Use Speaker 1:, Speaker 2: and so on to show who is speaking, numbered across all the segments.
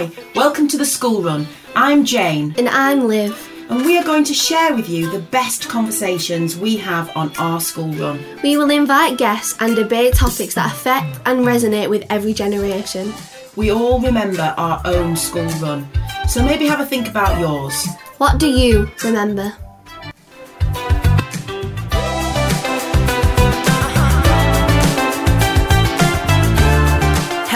Speaker 1: Hi, welcome to the school run. I'm Jane.
Speaker 2: And I'm Liv.
Speaker 1: And we are going to share with you the best conversations we have on our school run.
Speaker 2: We will invite guests and debate topics that affect and resonate with every generation.
Speaker 1: We all remember our own school run, so maybe have a think about yours.
Speaker 2: What do you remember?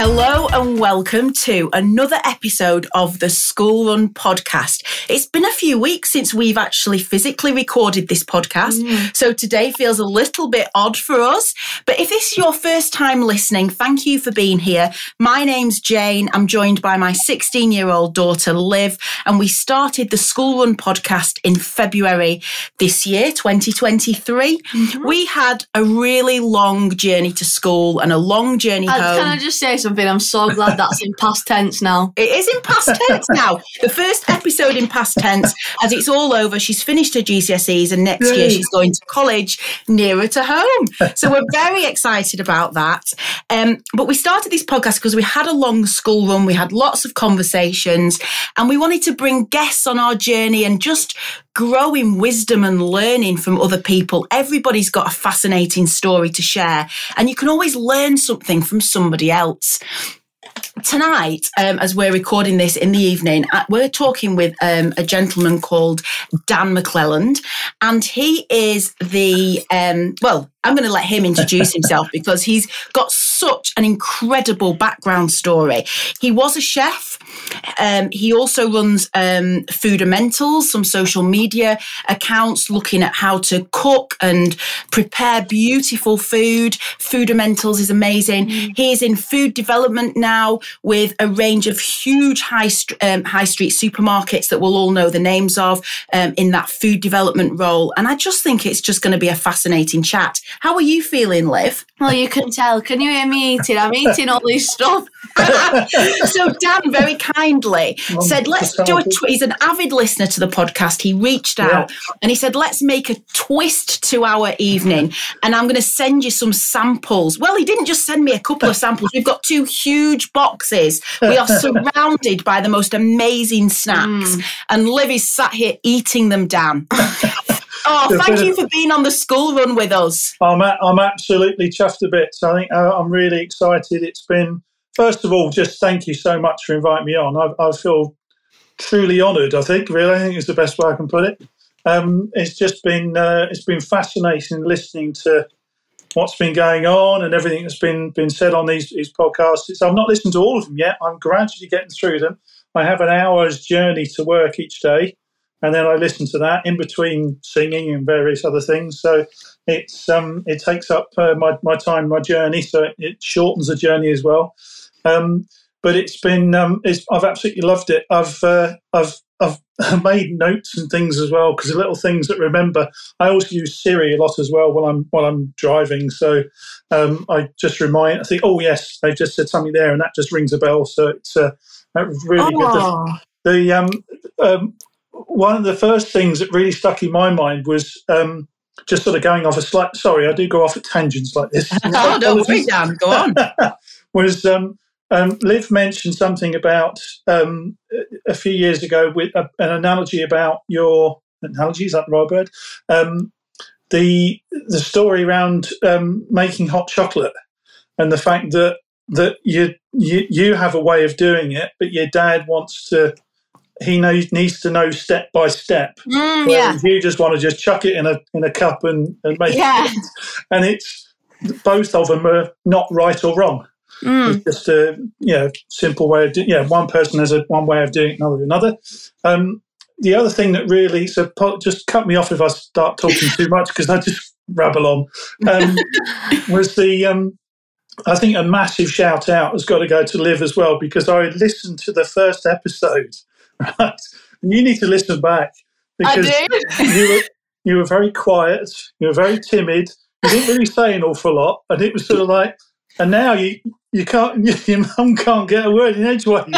Speaker 1: Hello and welcome to another episode of the School Run podcast. It's been a few weeks since we've actually physically recorded this podcast, mm. so today feels a little bit odd for us. But if this is your first time listening, thank you for being here. My name's Jane. I'm joined by my 16 year old daughter, Liv, and we started the School Run podcast in February this year, 2023. Mm-hmm. We had a really long journey to school and a long journey
Speaker 3: uh,
Speaker 1: home.
Speaker 3: Can I just say something? I'm so glad that's in past tense now.
Speaker 1: It is in past tense now. The first episode in past tense, as it's all over. She's finished her GCSEs, and next year she's going to college nearer to home. So we're very excited about that. Um, but we started this podcast because we had a long school run. We had lots of conversations, and we wanted to bring guests on our journey and just grow in wisdom and learning from other people. Everybody's got a fascinating story to share, and you can always learn something from somebody else tonight, um, as we're recording this in the evening, uh, we're talking with um, a gentleman called Dan McClelland, and he is the um, well. I'm going to let him introduce himself because he's got such an incredible background story. He was a chef. Um, he also runs um, Foodamentals, some social media accounts looking at how to cook and prepare beautiful food. Foodamentals is amazing. Mm. He is in food development now with a range of huge high, um, high street supermarkets that we'll all know the names of um, in that food development role. And I just think it's just going to be a fascinating chat. How are you feeling, Liv?
Speaker 3: Well, you can tell. Can you hear me eating? I'm eating all this stuff.
Speaker 1: so Dan very kindly said, "Let's do a." Tw-. He's an avid listener to the podcast. He reached out yeah. and he said, "Let's make a twist to our evening, and I'm going to send you some samples." Well, he didn't just send me a couple of samples. We've got two huge boxes. We are surrounded by the most amazing snacks, mm. and Liv is sat here eating them down. Oh, thank you for being on the school run with us.
Speaker 4: I'm, a, I'm absolutely chuffed a bit. I think uh, I'm really excited. It's been first of all, just thank you so much for inviting me on. I, I feel truly honoured. I think really, I think is the best way I can put it. Um, it's just been uh, it's been fascinating listening to what's been going on and everything that's been been said on these these podcasts. It's, I've not listened to all of them yet. I'm gradually getting through them. I have an hour's journey to work each day, and then I listen to that in between singing and various other things. So it's um, it takes up uh, my my time, my journey. So it, it shortens the journey as well. Um, but it's been um, it's, I've absolutely loved it. I've uh, I've I've made notes and things as well because the little things that remember. I also use Siri a lot as well while I'm while I'm driving. So um, I just remind. I think, oh yes, they've just said something there, and that just rings a bell. So it's uh, really oh. good. The, the um, um, one of the first things that really stuck in my mind was um, just sort of going off a slight. Sorry, I do go off at tangents like this.
Speaker 1: oh, don't worry, Dan. Go on.
Speaker 4: was um, um, Liv mentioned something about um, a few years ago with a, an analogy about your analogy. Is that the right word? Um, the the story around um, making hot chocolate and the fact that that you, you you have a way of doing it, but your dad wants to. He knows needs to know step by step.
Speaker 3: Mm, yeah.
Speaker 4: You just want to just chuck it in a in a cup and, and make yeah. it. And it's both of them are not right or wrong. Mm. It's just a you know, simple way of doing. Yeah, one person has a one way of doing it, another another. Um, the other thing that really so just cut me off if I start talking too much because I just rabble on. Um, was the um, I think a massive shout out has got to go to Liv as well because I listened to the first episode, right? And you need to listen back because you were you were very quiet, you were very timid, you didn't really say an awful lot, and it was sort of like, and now you you can't, your mum can't get a word in edgeways.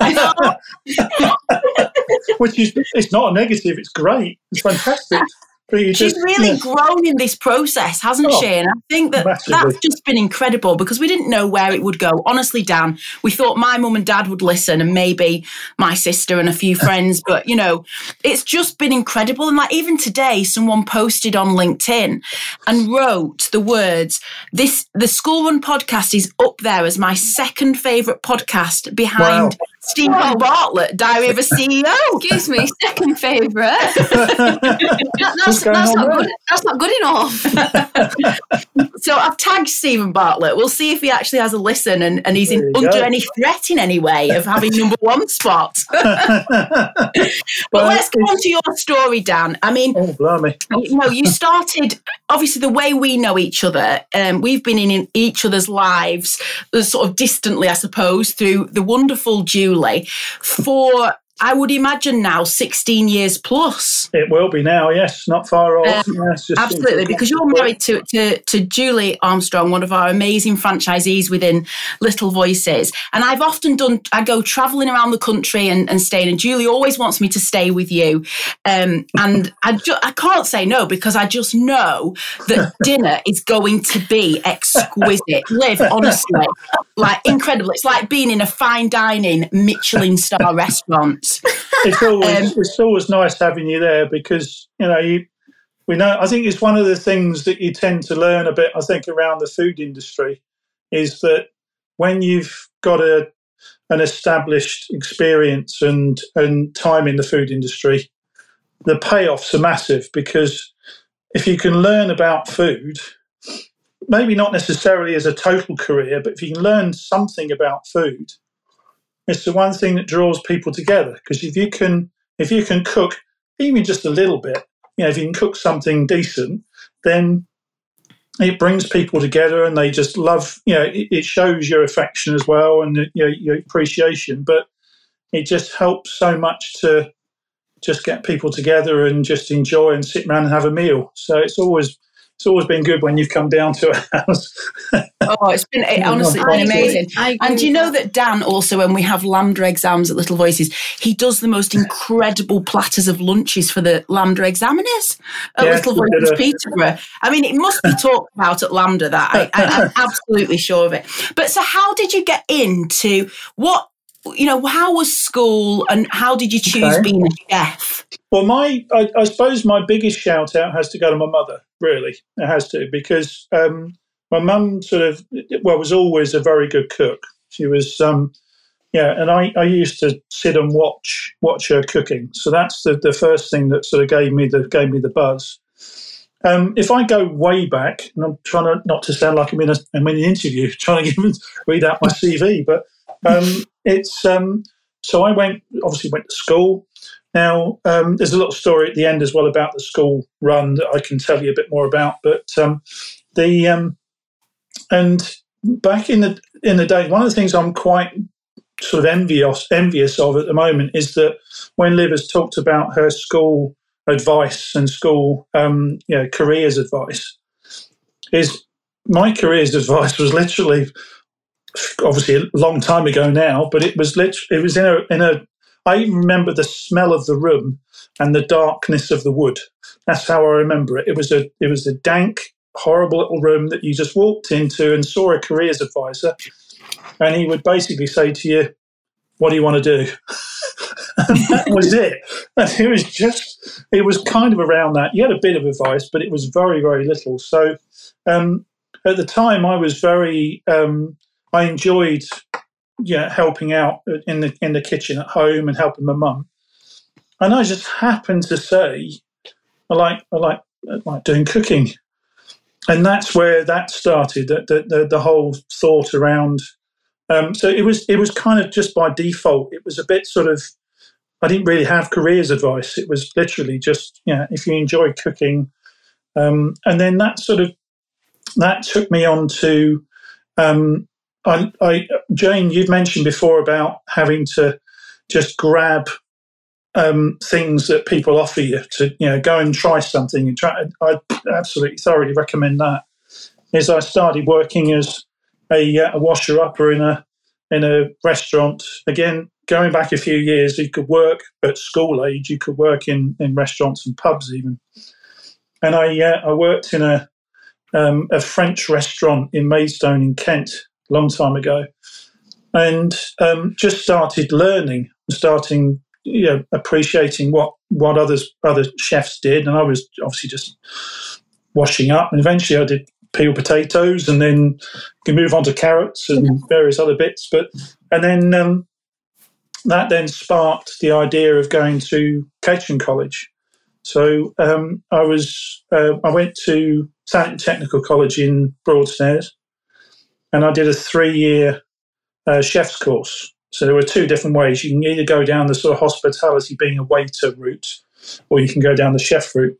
Speaker 4: Which is, it's not a negative, it's great, it's fantastic.
Speaker 1: She's just, really yes. grown in this process, hasn't oh, she? And I think that massively. that's just been incredible because we didn't know where it would go. Honestly, Dan, we thought my mum and dad would listen and maybe my sister and a few friends, but you know, it's just been incredible. And like even today, someone posted on LinkedIn and wrote the words, this the School Run podcast is up there as my second favourite podcast behind wow. Stephen wow. Bartlett, Diary of a CEO.
Speaker 3: Excuse me, second favourite. that, that's, that's, not good, that's not good enough.
Speaker 1: so I've tagged Stephen Bartlett. We'll see if he actually has a listen and, and he's in, under any threat in any way of having number one spot. but well, let's go on to your story, Dan. I mean,
Speaker 4: oh, blimey.
Speaker 1: you know, you started, obviously, the way we know each other, um, we've been in, in each other's lives uh, sort of distantly, I suppose, through the wonderful Julie Julie, for I would imagine now 16 years plus.
Speaker 4: It will be now, yes, not far off. Um,
Speaker 1: yes, absolutely, because you're married to, to, to Julie Armstrong, one of our amazing franchisees within Little Voices. And I've often done, I go traveling around the country and, and staying, and Julie always wants me to stay with you. Um, and I, ju- I can't say no because I just know that dinner is going to be exquisite. Liv, honestly, like incredible. It's like being in a fine dining Michelin star restaurant.
Speaker 4: It's always um, it's always nice having you there because you know you we know I think it's one of the things that you tend to learn a bit I think around the food industry is that when you've got a an established experience and and time in the food industry the payoffs are massive because if you can learn about food maybe not necessarily as a total career but if you can learn something about food it's the one thing that draws people together because if you can if you can cook even just a little bit, you know, if you can cook something decent, then it brings people together and they just love, you know, it, it shows your affection as well and you know, your appreciation. But it just helps so much to just get people together and just enjoy and sit around and have a meal. So it's always it's always been good when you've come down to a house.
Speaker 1: oh, it's been it, honestly been amazing. And you know that Dan also, when we have LAMDA exams at Little Voices, he does the most incredible platters of lunches for the LAMDA examiners at yes, Little Voices Peterborough. I mean, it must be talked about at LAMDA. That I, am absolutely sure of it. But so, how did you get into what? You know, how was school, and how did you choose okay. being a chef?
Speaker 4: Well, my I, I, suppose my biggest shout out has to go to my mother. Really, it has to because um, my mum sort of well was always a very good cook. She was, um, yeah, and I, I used to sit and watch watch her cooking. So that's the, the first thing that sort of gave me the gave me the buzz. Um, if I go way back, and I'm trying to not to sound like I'm in, a, I'm in an interview, trying to give, read out my CV, but um, it's um, so I went obviously went to school. Now, um, there's a little story at the end as well about the school run that I can tell you a bit more about. But um, the and back in the in the day, one of the things I'm quite sort of envious envious of at the moment is that when Liv has talked about her school advice and school um, you know careers advice, is my careers advice was literally obviously a long time ago now, but it was literally it was in a in a I even remember the smell of the room and the darkness of the wood. That's how I remember it. It was a it was a dank, horrible little room that you just walked into and saw a careers advisor, and he would basically say to you, "What do you want to do?" and that was it. And it was just it was kind of around that. You had a bit of advice, but it was very very little. So um, at the time, I was very um, I enjoyed yeah, helping out in the in the kitchen at home and helping my mum. And I just happened to say, I like I like I like doing cooking, and that's where that started. The the, the, whole thought around. Um, so it was it was kind of just by default. It was a bit sort of. I didn't really have careers advice. It was literally just you know if you enjoy cooking, um, and then that sort of that took me on to um, I, I, Jane, you've mentioned before about having to just grab um, things that people offer you to, you know, go and try something. And try, I absolutely thoroughly recommend that. Is I started working as a, uh, a washer upper in a in a restaurant. Again, going back a few years, you could work at school age. You could work in in restaurants and pubs even. and I uh, I worked in a um, a French restaurant in Maidstone in Kent a long time ago, and um, just started learning, starting you know, appreciating what what others other chefs did, and I was obviously just washing up, and eventually I did peel potatoes, and then can move on to carrots and various other bits. But and then um, that then sparked the idea of going to catering college. So um, I was uh, I went to Southampton Technical College in Broadstairs, and I did a three year uh, chef's course. So there were two different ways. You can either go down the sort of hospitality, being a waiter route, or you can go down the chef route.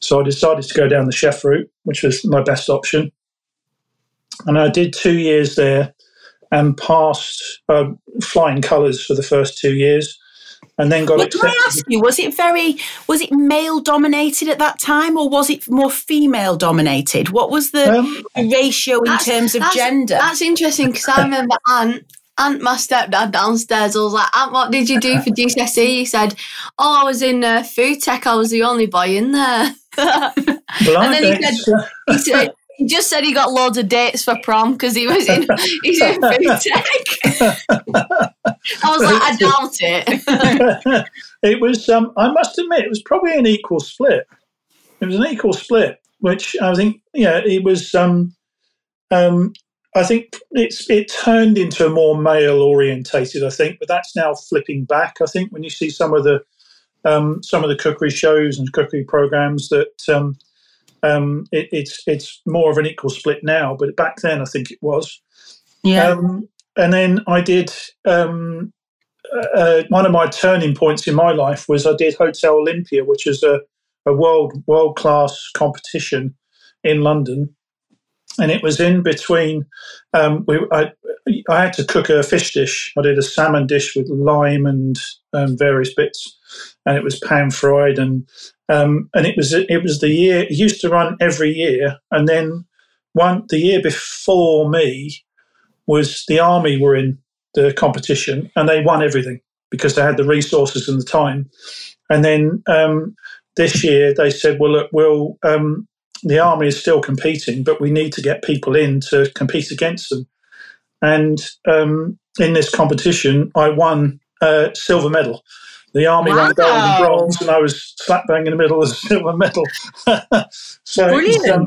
Speaker 4: So I decided to go down the chef route, which was my best option. And I did two years there and passed uh, flying colours for the first two years. And then got
Speaker 1: well, Can I ask you, was it very, was it male dominated at that time or was it more female dominated? What was the um, ratio in terms of
Speaker 3: that's,
Speaker 1: gender?
Speaker 3: That's interesting because I remember Ant Ant, my stepdad downstairs, I was like, Ant, what did you do for GCSE? He said, Oh, I was in uh, food tech. I was the only boy in there. and then he said, he said, he just said he got loads of dates for prom because he was in he's in food tech. I was like, I doubt it.
Speaker 4: it was. Um, I must admit, it was probably an equal split. It was an equal split, which I think, yeah, it was. Um, um, I think it's it turned into a more male orientated. I think, but that's now flipping back. I think when you see some of the um, some of the cookery shows and cookery programs that um, um, it, it's it's more of an equal split now, but back then I think it was.
Speaker 1: Yeah.
Speaker 4: Um, and then I did um, uh, uh, one of my turning points in my life was I did Hotel Olympia, which is a, a world world class competition in London and it was in between. Um, we, I, I had to cook a fish dish. I did a salmon dish with lime and um, various bits, and it was pan fried. And um, and it was it was the year. It used to run every year, and then one the year before me was the army were in the competition, and they won everything because they had the resources and the time. And then um, this year they said, "Well, look, we'll um, the army is still competing, but we need to get people in to compete against them. And um, in this competition, I won a silver medal. The army wow. won gold and bronze, and I was slap bang in the middle of the silver medal. so,
Speaker 1: Brilliant. Um,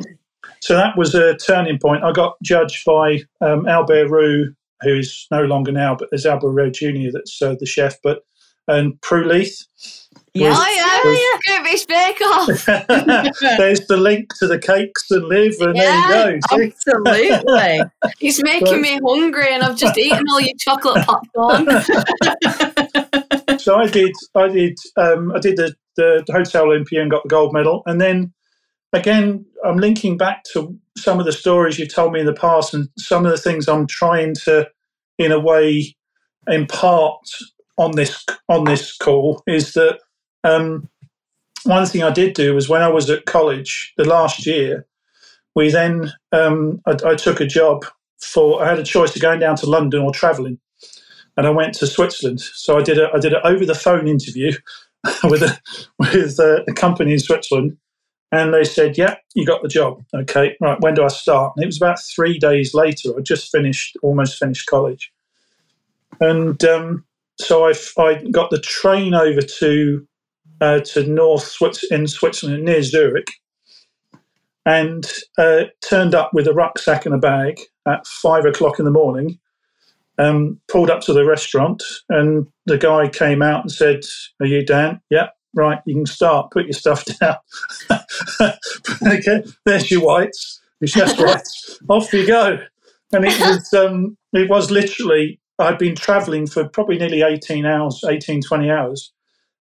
Speaker 4: so that was a turning point. I got judged by um, Albert Roux, who's no longer now, but there's Albert Roux Jr. that's uh, the chef, but and Prue Leith.
Speaker 3: Yeah, oh, yeah, yeah. Great British Bake Off.
Speaker 4: There's the link to the cakes and Liv, and yeah, there you
Speaker 1: go. Absolutely.
Speaker 3: It's making me hungry, and I've just eaten all your chocolate popcorn.
Speaker 4: so I did, I did, um, I did the, the Hotel Olympia and got the gold medal, and then again, I'm linking back to some of the stories you've told me in the past, and some of the things I'm trying to, in a way, impart on this on this call is that um, one thing I did do was when I was at college the last year, we then um, I, I, took a job for I had a choice of going down to London or travelling, and I went to Switzerland. So I did a I did an over the phone interview with a with a, a company in Switzerland, and they said, "Yeah, you got the job. Okay, right. When do I start?" And it was about three days later. I just finished almost finished college, and um, so I, I got the train over to uh, to North Swiss- in Switzerland near Zurich, and uh, turned up with a rucksack and a bag at five o'clock in the morning. Um, pulled up to the restaurant, and the guy came out and said, "Are you Dan? Yeah, right. You can start. Put your stuff down. okay, there's your whites, your chef's whites. Off you go." And it was um, it was literally I'd been traveling for probably nearly 18 hours, 18, 20 hours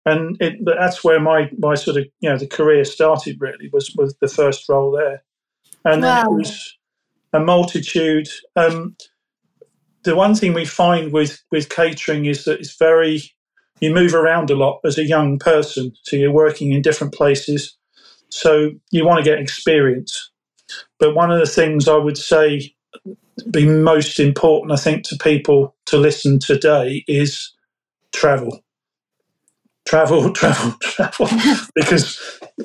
Speaker 4: and it, that's where my my sort of you know the career started really was was the first role there, and wow. it was a multitude. Um, the one thing we find with with catering is that it's very you move around a lot as a young person, so you're working in different places, so you want to get experience. But one of the things I would say be most important, I think, to people to listen today is travel travel, travel, travel, because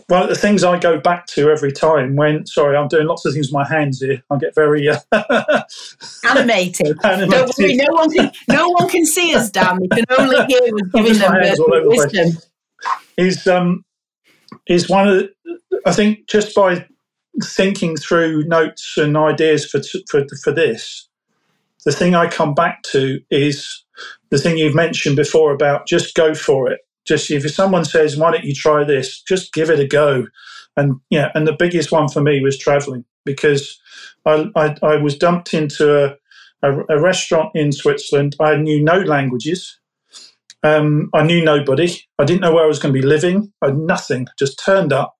Speaker 4: one of the things I go back to every time when, sorry, I'm doing lots of things with my hands here. I get very uh,
Speaker 1: Animated.
Speaker 4: Animated.
Speaker 1: Don't worry, no one can no one can see us, Dan. We can only hear us giving them
Speaker 4: my hands all
Speaker 1: the
Speaker 4: over the place.
Speaker 1: wisdom.
Speaker 4: is um is one of the, I think just by thinking through notes and ideas for for for this, the thing I come back to is the thing you've mentioned before about just go for it. Just if someone says, "Why don't you try this?" Just give it a go. And yeah, and the biggest one for me was traveling because I I, I was dumped into a, a a restaurant in Switzerland. I knew no languages. Um, I knew nobody. I didn't know where I was going to be living. I had nothing. Just turned up,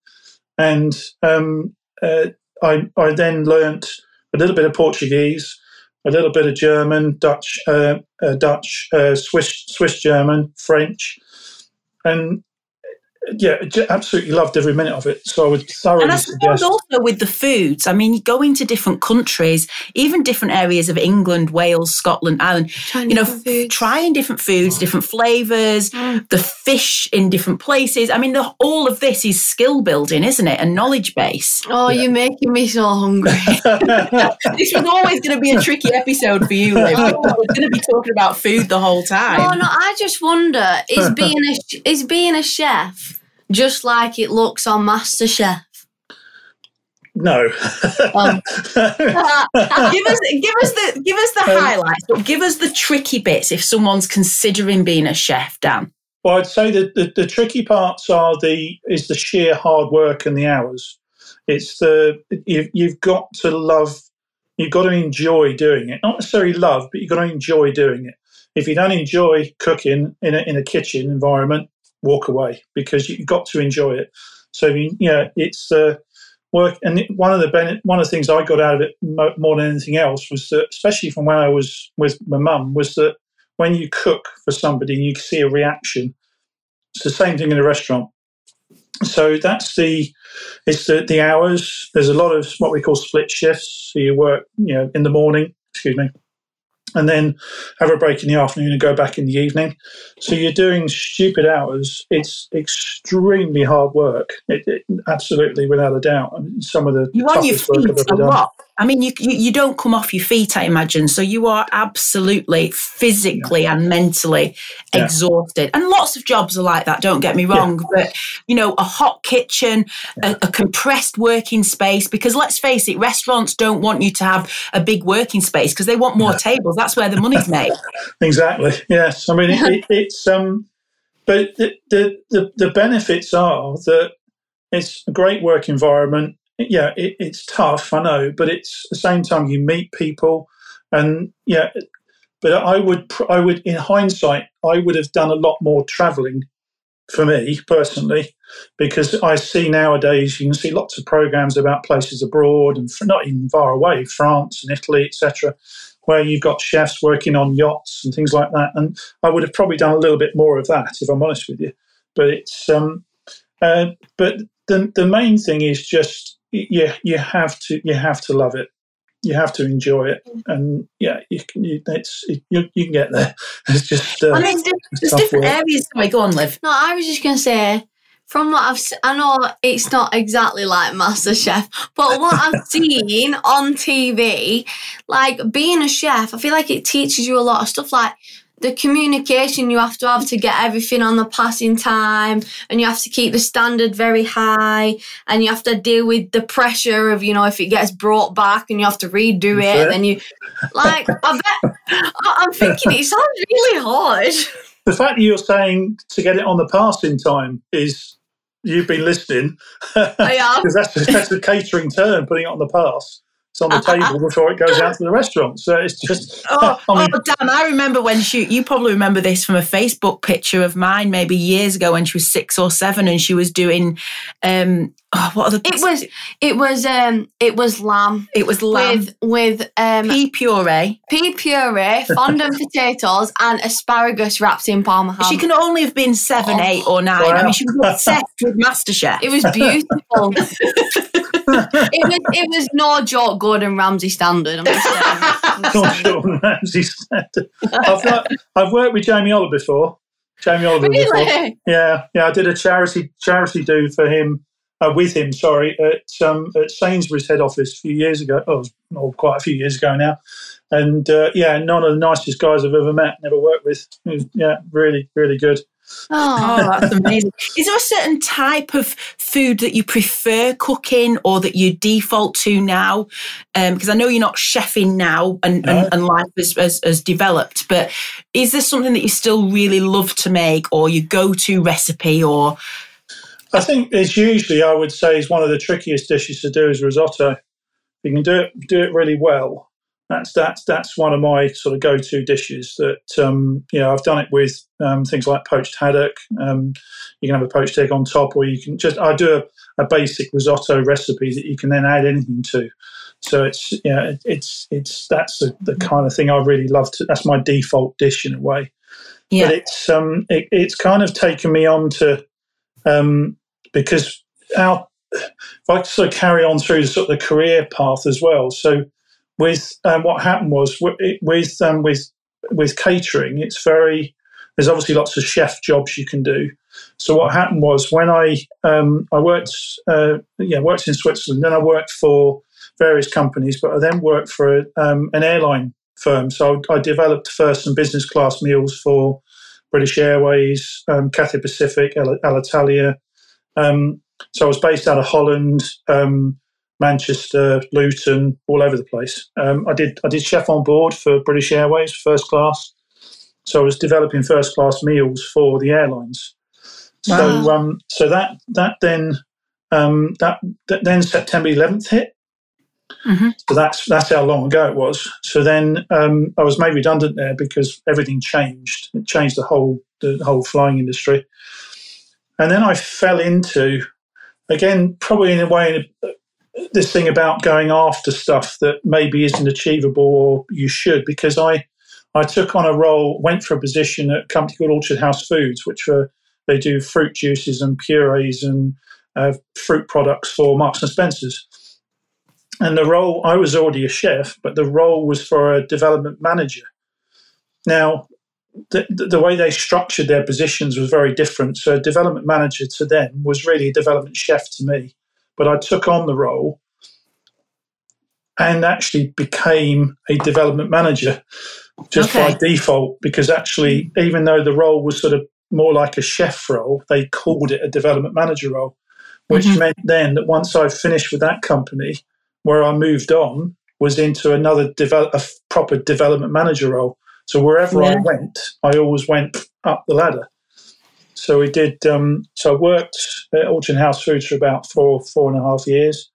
Speaker 4: and um, uh, I I then learnt a little bit of Portuguese, a little bit of German, Dutch, uh, uh, Dutch, uh, Swiss, Swiss German, French, and yeah, absolutely loved every minute of it. So I would thoroughly
Speaker 1: And I suppose
Speaker 4: suggest.
Speaker 1: also with the foods, I mean, going to different countries, even different areas of England, Wales, Scotland, Ireland,
Speaker 3: Trying
Speaker 1: you know,
Speaker 3: different foods.
Speaker 1: trying different foods, different flavors, oh. the fish in different places. I mean, the, all of this is skill building, isn't it? And knowledge base.
Speaker 3: Oh, you're making me so hungry.
Speaker 1: this was always going to be a tricky episode for you, Liv. We're going to be talking about food the whole oh, time.
Speaker 3: Oh no, I just wonder is being a is being a chef just like it looks on MasterChef?
Speaker 4: no.
Speaker 3: Um,
Speaker 1: give us give us the give us the
Speaker 4: Um,
Speaker 1: highlights, but give us the tricky bits if someone's considering being a chef, Dan.
Speaker 4: Well, I'd say that the, the tricky parts are the is the sheer hard work and the hours. It's the you've, you've got to love, you've got to enjoy doing it. Not necessarily love, but you've got to enjoy doing it. If you don't enjoy cooking in a, in a kitchen environment, walk away because you've got to enjoy it. So you know, it's uh, work. And one of the one of the things I got out of it mo- more than anything else was that, especially from when I was with my mum, was that when you cook for somebody and you see a reaction, it's the same thing in a restaurant. So that's the it's the, the hours. There's a lot of what we call split shifts. So you work, you know, in the morning, excuse me, and then have a break in the afternoon and go back in the evening. So you're doing stupid hours. It's extremely hard work. It, it, absolutely, without a doubt. Mean, some of the
Speaker 1: You're on your
Speaker 4: toughest work I've
Speaker 1: feet a lot. I mean, you, you you don't come off your feet, I imagine. So you are absolutely physically and mentally
Speaker 4: Yeah.
Speaker 1: exhausted. And lots of jobs are like that. Don't get me wrong, but you know, a hot kitchen, a, a compressed working space. Because let's face it, restaurants don't want you to have a big working space because they want more tables. That's where the money's made.
Speaker 4: Exactly. Yes. I mean, it, it, it's um, but the, the the the benefits are that it's a great work environment. Yeah, it, it's tough, I know, but it's the same time you meet people, and yeah. But I would, I would, in hindsight, I would have done a lot more travelling for me personally, because I see nowadays you can see lots of programs about places abroad and not even far away, France and Italy, etc where you've got chefs working on yachts and things like that. And I would have probably done a little bit more of that, if I'm honest with you. But it's um, uh, but the the main thing is just you you have to you have to love it. You have to enjoy it, and yeah, you can. You, it's it, you, you can get there. It's just uh,
Speaker 1: I mean, there's, there's different
Speaker 4: work.
Speaker 1: areas. Sorry, go on, Liv.
Speaker 3: No, I was just gonna say, from what I've, se- I know it's not exactly like MasterChef, but what I've seen on TV, like being a chef, I feel like it teaches you a lot of stuff, like the communication you have to have to get everything on the passing time, and you have to keep the standard very high, and you have to deal with the pressure of, you know, if it gets brought back and you have to redo
Speaker 4: That's
Speaker 3: it,
Speaker 4: it.
Speaker 3: then you, like, I bet, I'm thinking it sounds really hard.
Speaker 4: the fact that you're saying to get it on the passing time is you've been listening
Speaker 3: I am.
Speaker 4: because that's that's the catering term, putting it on the pass. It's on the table before it goes out to the restaurant. So it's just.
Speaker 1: Oh,
Speaker 4: I mean,
Speaker 1: oh, Dan, I remember when she, you probably remember this from a Facebook picture of mine maybe years ago when she was six or seven and she was doing, um, oh, what are the,
Speaker 3: It was it was um it was lamb
Speaker 1: it was lamb,
Speaker 3: with with um
Speaker 1: pea puree.
Speaker 3: pea puree, fondant potatoes, and asparagus wrapped in parma ham.
Speaker 1: she can only have been seven,
Speaker 3: Oh,
Speaker 1: eight or nine. I mean, she was obsessed with MasterChef.
Speaker 3: it was beautiful. it was it was no joke Gordon Ramsay standard. I'm just saying. I'm just
Speaker 4: not
Speaker 3: saying.
Speaker 4: sure Ramsay standard. I've, worked, I've worked with Jamie Oliver before. Jamie Oliver before. Yeah, yeah. I did a charity charity do for him uh, with him, sorry, at, um, at Sainsbury's head office a few years ago. Oh, oh quite a few years ago now. And uh, yeah, none of the nicest guys I've ever met, never worked with. Was, yeah, really, really good.
Speaker 1: Oh, that's amazing. Is there a certain type of food that you prefer cooking or that you default to now? Because um, I know you're not chefing now and, no. and, and, life has, has, has, developed, but is there something that you still really love to make or your go to recipe or?
Speaker 4: I think it's usually, I would say, is one of the trickiest dishes to do is risotto. You can do it, do it really well that's that's that's one of my sort of go-to dishes that um, you know I've done it with um, things like poached haddock. Um, you can have a poached egg on top, or you can just I do a, a, basic risotto recipe that you can then add anything to. So it's yeah, it, it's it's that's the, the, kind of thing I really love to. That's my default dish in a way. Yeah. But it's um it, it's kind of taken me on to um because our if I sort of carry on through sort of the career path as well. So with um, what happened was with um, with with catering, it's very there's obviously lots of chef jobs you can do. So what happened was when I um, I worked uh, yeah worked in Switzerland, then I worked for various companies, but I then worked for um, an airline firm. So I developed first some business class meals for British Airways, um, Cathay Pacific, Alitalia. Um, so I was based out of Holland. Um, Manchester, Luton, all over the place. Um, I did I did chef on board for British Airways, first class. So I was developing first class meals for the airlines. Wow. So um, so that that then um, that, that, then September 11th hit. Mm-hmm. So that's that's how long ago it was. So then um, I was made redundant there because everything changed. It changed the whole the whole flying industry. And then I fell into again probably in a way this thing about going after stuff that maybe isn't achievable or you should, because I I took on a role, went for a position at a company called Orchard House Foods, which were they do fruit juices and purees and uh, fruit products for Marks and Spencers. And the role, I was already a chef, but the role was for a development manager. Now, the, the way they structured their positions was very different. So, a development manager to them was really a development chef to me but I took on the role and actually became a development manager just okay. by default because actually even though the role was sort of more like a chef role they called it a development manager role which mm-hmm. meant then that once i finished with that company where i moved on was into another develop a proper development manager role so wherever yeah. i went i always went up the ladder so we did. Um, so I worked at Orchard House Foods for about four four and a half years,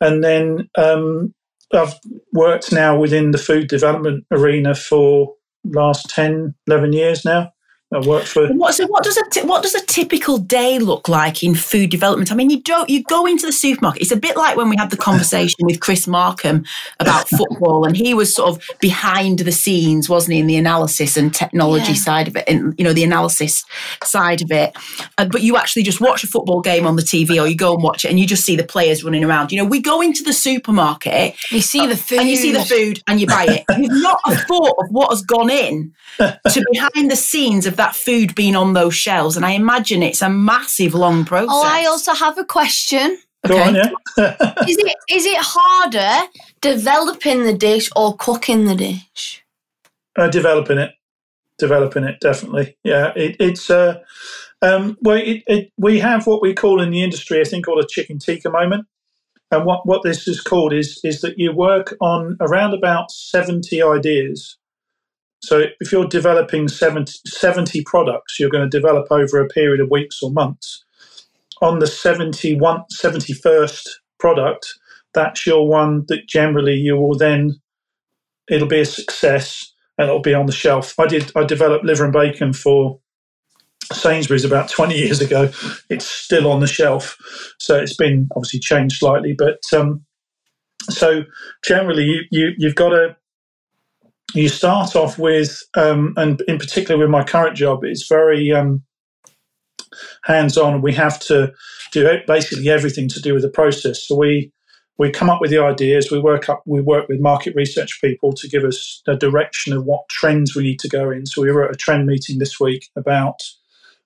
Speaker 4: and then um, I've worked now within the food development arena for last 10, 11 years now. I work for.
Speaker 1: What, so what does a t- what does a typical day look like in food development? I mean, you don't you go into the supermarket. It's a bit like when we had the conversation with Chris Markham about football, and he was sort of behind the scenes, wasn't he, in the analysis and technology yeah. side of it, and you know the analysis side of it. Uh, but you actually just watch a football game on the TV, or you go and watch it, and you just see the players running around. You know, we go into the supermarket,
Speaker 3: you see the food,
Speaker 1: and you see the food, and you buy it. You've not a thought of what has gone in to behind the scenes of that food being on those shelves. And I imagine it's a massive, long process.
Speaker 3: Oh, I also have a question.
Speaker 4: Okay. On, yeah.
Speaker 3: is it is it harder developing the dish or cooking the dish?
Speaker 4: Uh, developing it, developing it definitely. Yeah, it, it's uh, um, well, it, it, we have what we call in the industry, I think, called a chicken tikka moment. And what, what this is called is is that you work on around about seventy ideas so if you're developing 70, 70 products, you're going to develop over a period of weeks or months. On the 71, 71st product, that's your one that generally you will then, it'll be a success and it'll be on the shelf. I did, I developed liver and bacon for Sainsbury's about 20 years ago. It's still on the shelf. So it's been obviously changed slightly, but um, so generally you, you, you've got to you start off with, um, and in particular with my current job, it's very um, hands on. We have to do basically everything to do with the process. So we we come up with the ideas. We work up. We work with market research people to give us a direction of what trends we need to go in. So we were at a trend meeting this week about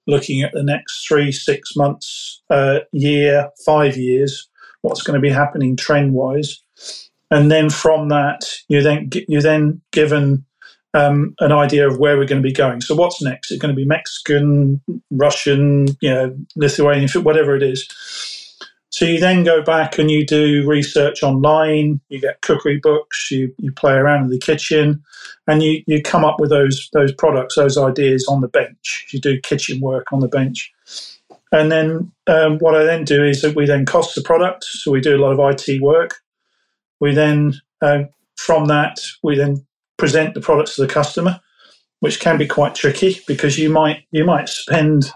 Speaker 4: looking at the next three, six months, uh, year, five years, what's going to be happening trend wise, and then from that you then you're then given um, an idea of where we're going to be going. So what's next? It's going to be Mexican, Russian, you know, Lithuanian, whatever it is? So you then go back and you do research online. You get cookery books. You you play around in the kitchen, and you you come up with those those products, those ideas on the bench. You do kitchen work on the bench, and then um, what I then do is that we then cost the product. So we do a lot of IT work. We then uh, from that we then present the products to the customer, which can be quite tricky because you might you might spend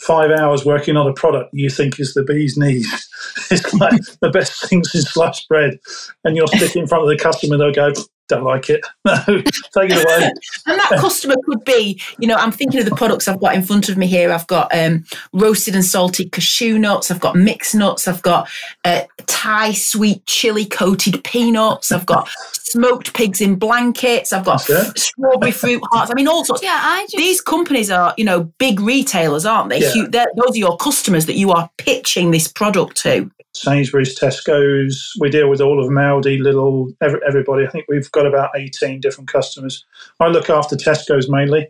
Speaker 4: five hours working on a product you think is the bee's knees. it's like the best things in sliced bread, and you'll stick in front of the customer, they'll go, don't like it. No, take it away.
Speaker 1: and that customer could be, you know, I'm thinking of the products I've got in front of me here. I've got um, roasted and salted cashew nuts. I've got mixed nuts. I've got uh, Thai sweet chili coated peanuts. I've got smoked pigs in blankets. I've got strawberry fruit hearts. I mean, all sorts.
Speaker 3: Yeah, I just...
Speaker 1: These companies are, you know, big retailers, aren't they? Yeah. those are your customers that you are pitching this product to.
Speaker 4: Sainsbury's, Tesco's. We deal with all of them, Lidl, every, everybody. I think we've got about 18 different customers. I look after Tesco's mainly,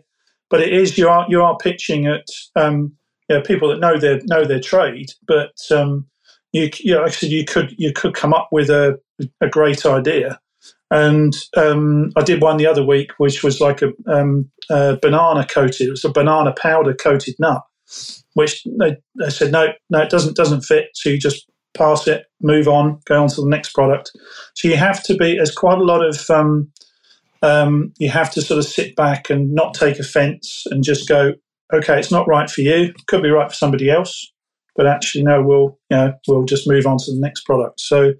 Speaker 4: but it is you are you are pitching at um, you know, people that know their know their trade, but um, you, you know, actually you could you could come up with a, a great idea. And um, I did one the other week, which was like a, um, a banana coated. It was a banana powder coated nut, which they, they said no, no, it doesn't doesn't fit. So you just pass it, move on, go on to the next product. So you have to be, there's quite a lot of, um, um, you have to sort of sit back and not take offense and just go, okay, it's not right for you. Could be right for somebody else, but actually, no, we'll, you know, we'll just move on to the next product. So,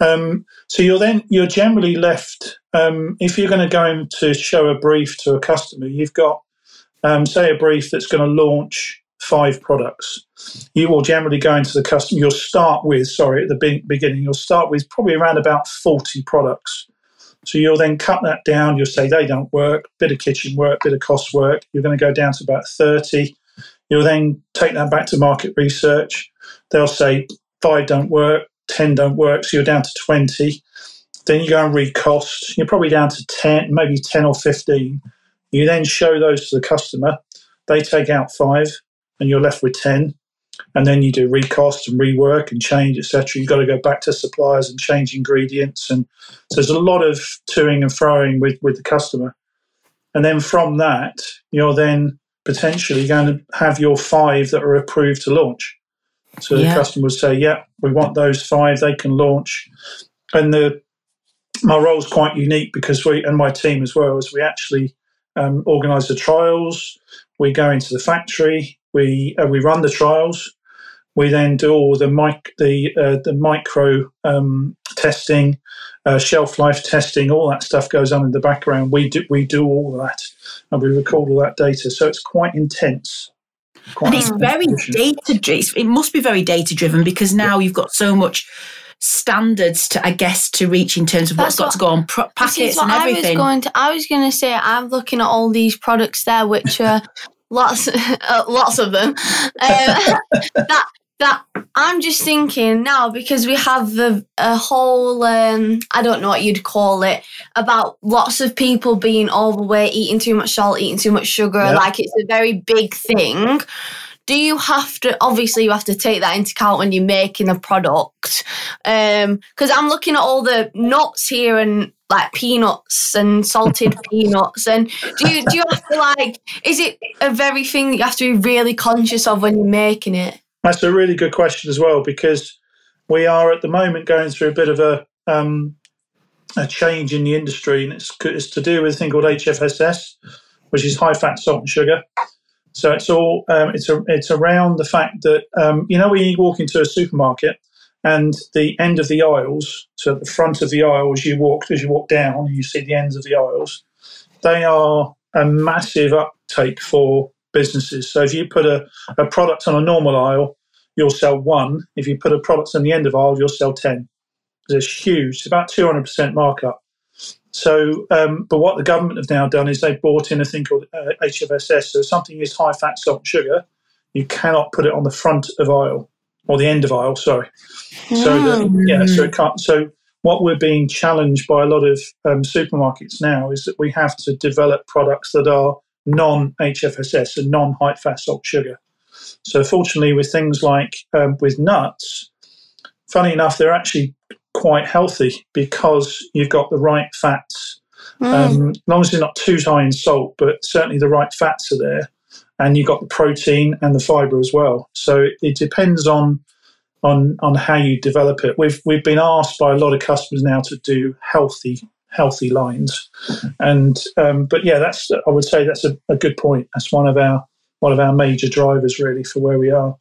Speaker 4: um, so you're then, you're generally left, um, if you're going to go in to show a brief to a customer, you've got, um, say, a brief that's going to launch five products. You will generally go into the customer, you'll start with, sorry, at the beginning, you'll start with probably around about 40 products. So you'll then cut that down, you'll say they don't work, bit of kitchen work, bit of cost work. You're going to go down to about 30. You'll then take that back to market research. They'll say five don't work, 10 don't work, so you're down to 20. Then you go and read cost. You're probably down to 10, maybe 10 or 15. You then show those to the customer. They take out five and you're left with 10 and then you do recost and rework and change etc you've got to go back to suppliers and change ingredients. And so there's a lot of toing and froing with, with the customer. And then from that you're then potentially going to have your five that are approved to launch. So yeah. the customer would say yeah we want those five. They can launch. And the my role is quite unique because we and my team as well as we actually um, organise the trials we go into the factory we uh, we run the trials. We then do all the mic the uh, the micro um, testing, uh, shelf life testing, all that stuff goes on in the background. We do we do all that, and we record all that data. So it's quite intense.
Speaker 1: Quite and it's very data. driven. It must be very data driven because now yeah. you've got so much standards to I guess to reach in terms of That's what's got what, to go on pro- packets and everything.
Speaker 3: I was going to I was going to say I'm looking at all these products there which are lots, uh, lots of them. Um, that that I'm just thinking now because we have a, a whole um, I don't know what you'd call it about lots of people being overweight, eating too much salt, eating too much sugar. Yep. Like it's a very big thing. Do you have to? Obviously, you have to take that into account when you're making a product. Because um, I'm looking at all the nuts here and like peanuts and salted peanuts and do you do you have to like is it a very thing you have to be really conscious of when you're making it
Speaker 4: that's a really good question as well because we are at the moment going through a bit of a um, a change in the industry and it's, it's to do with a thing called HFSS which is high fat salt and sugar so it's all um, it's a, it's around the fact that um, you know when you walk into a supermarket and the end of the aisles, so the front of the aisles, you walk as you walk down, and you see the ends of the aisles. They are a massive uptake for businesses. So if you put a, a product on a normal aisle, you'll sell one. If you put a product on the end of aisle, you'll sell ten. It's huge. It's about two hundred percent markup. So, um, but what the government have now done is they've brought in a thing called uh, HFSS. So, something is high fat, salt, and sugar. You cannot put it on the front of aisle or the end of aisle. Sorry. So, that, yeah, so it can't. So, what we're being challenged by a lot of um, supermarkets now is that we have to develop products that are non HFSS and non high fat, salt, sugar. So, fortunately, with things like um, with nuts, funny enough, they're actually quite healthy because you've got the right fats.
Speaker 2: Mm.
Speaker 4: Um, as long as it's not too high in salt, but certainly the right fats are there, and you've got the protein and the fibre as well. So it depends on on on how you develop it. We've we've been asked by a lot of customers now to do healthy healthy lines, and um, but yeah, that's I would say that's a, a good point. That's one of our one of our major drivers really for where we are.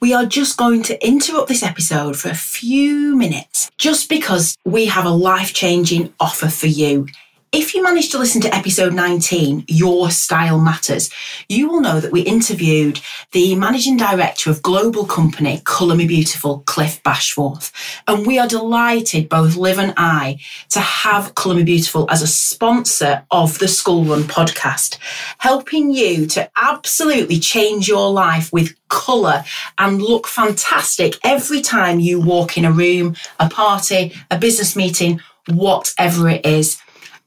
Speaker 1: We are just going to interrupt this episode for a few minutes just because we have a life changing offer for you. If you managed to listen to episode 19, Your Style Matters, you will know that we interviewed the managing director of global company Colour Me Beautiful, Cliff Bashforth. And we are delighted, both Liv and I, to have Colour Me Beautiful as a sponsor of the School Run podcast, helping you to absolutely change your life with colour and look fantastic every time you walk in a room, a party, a business meeting, whatever it is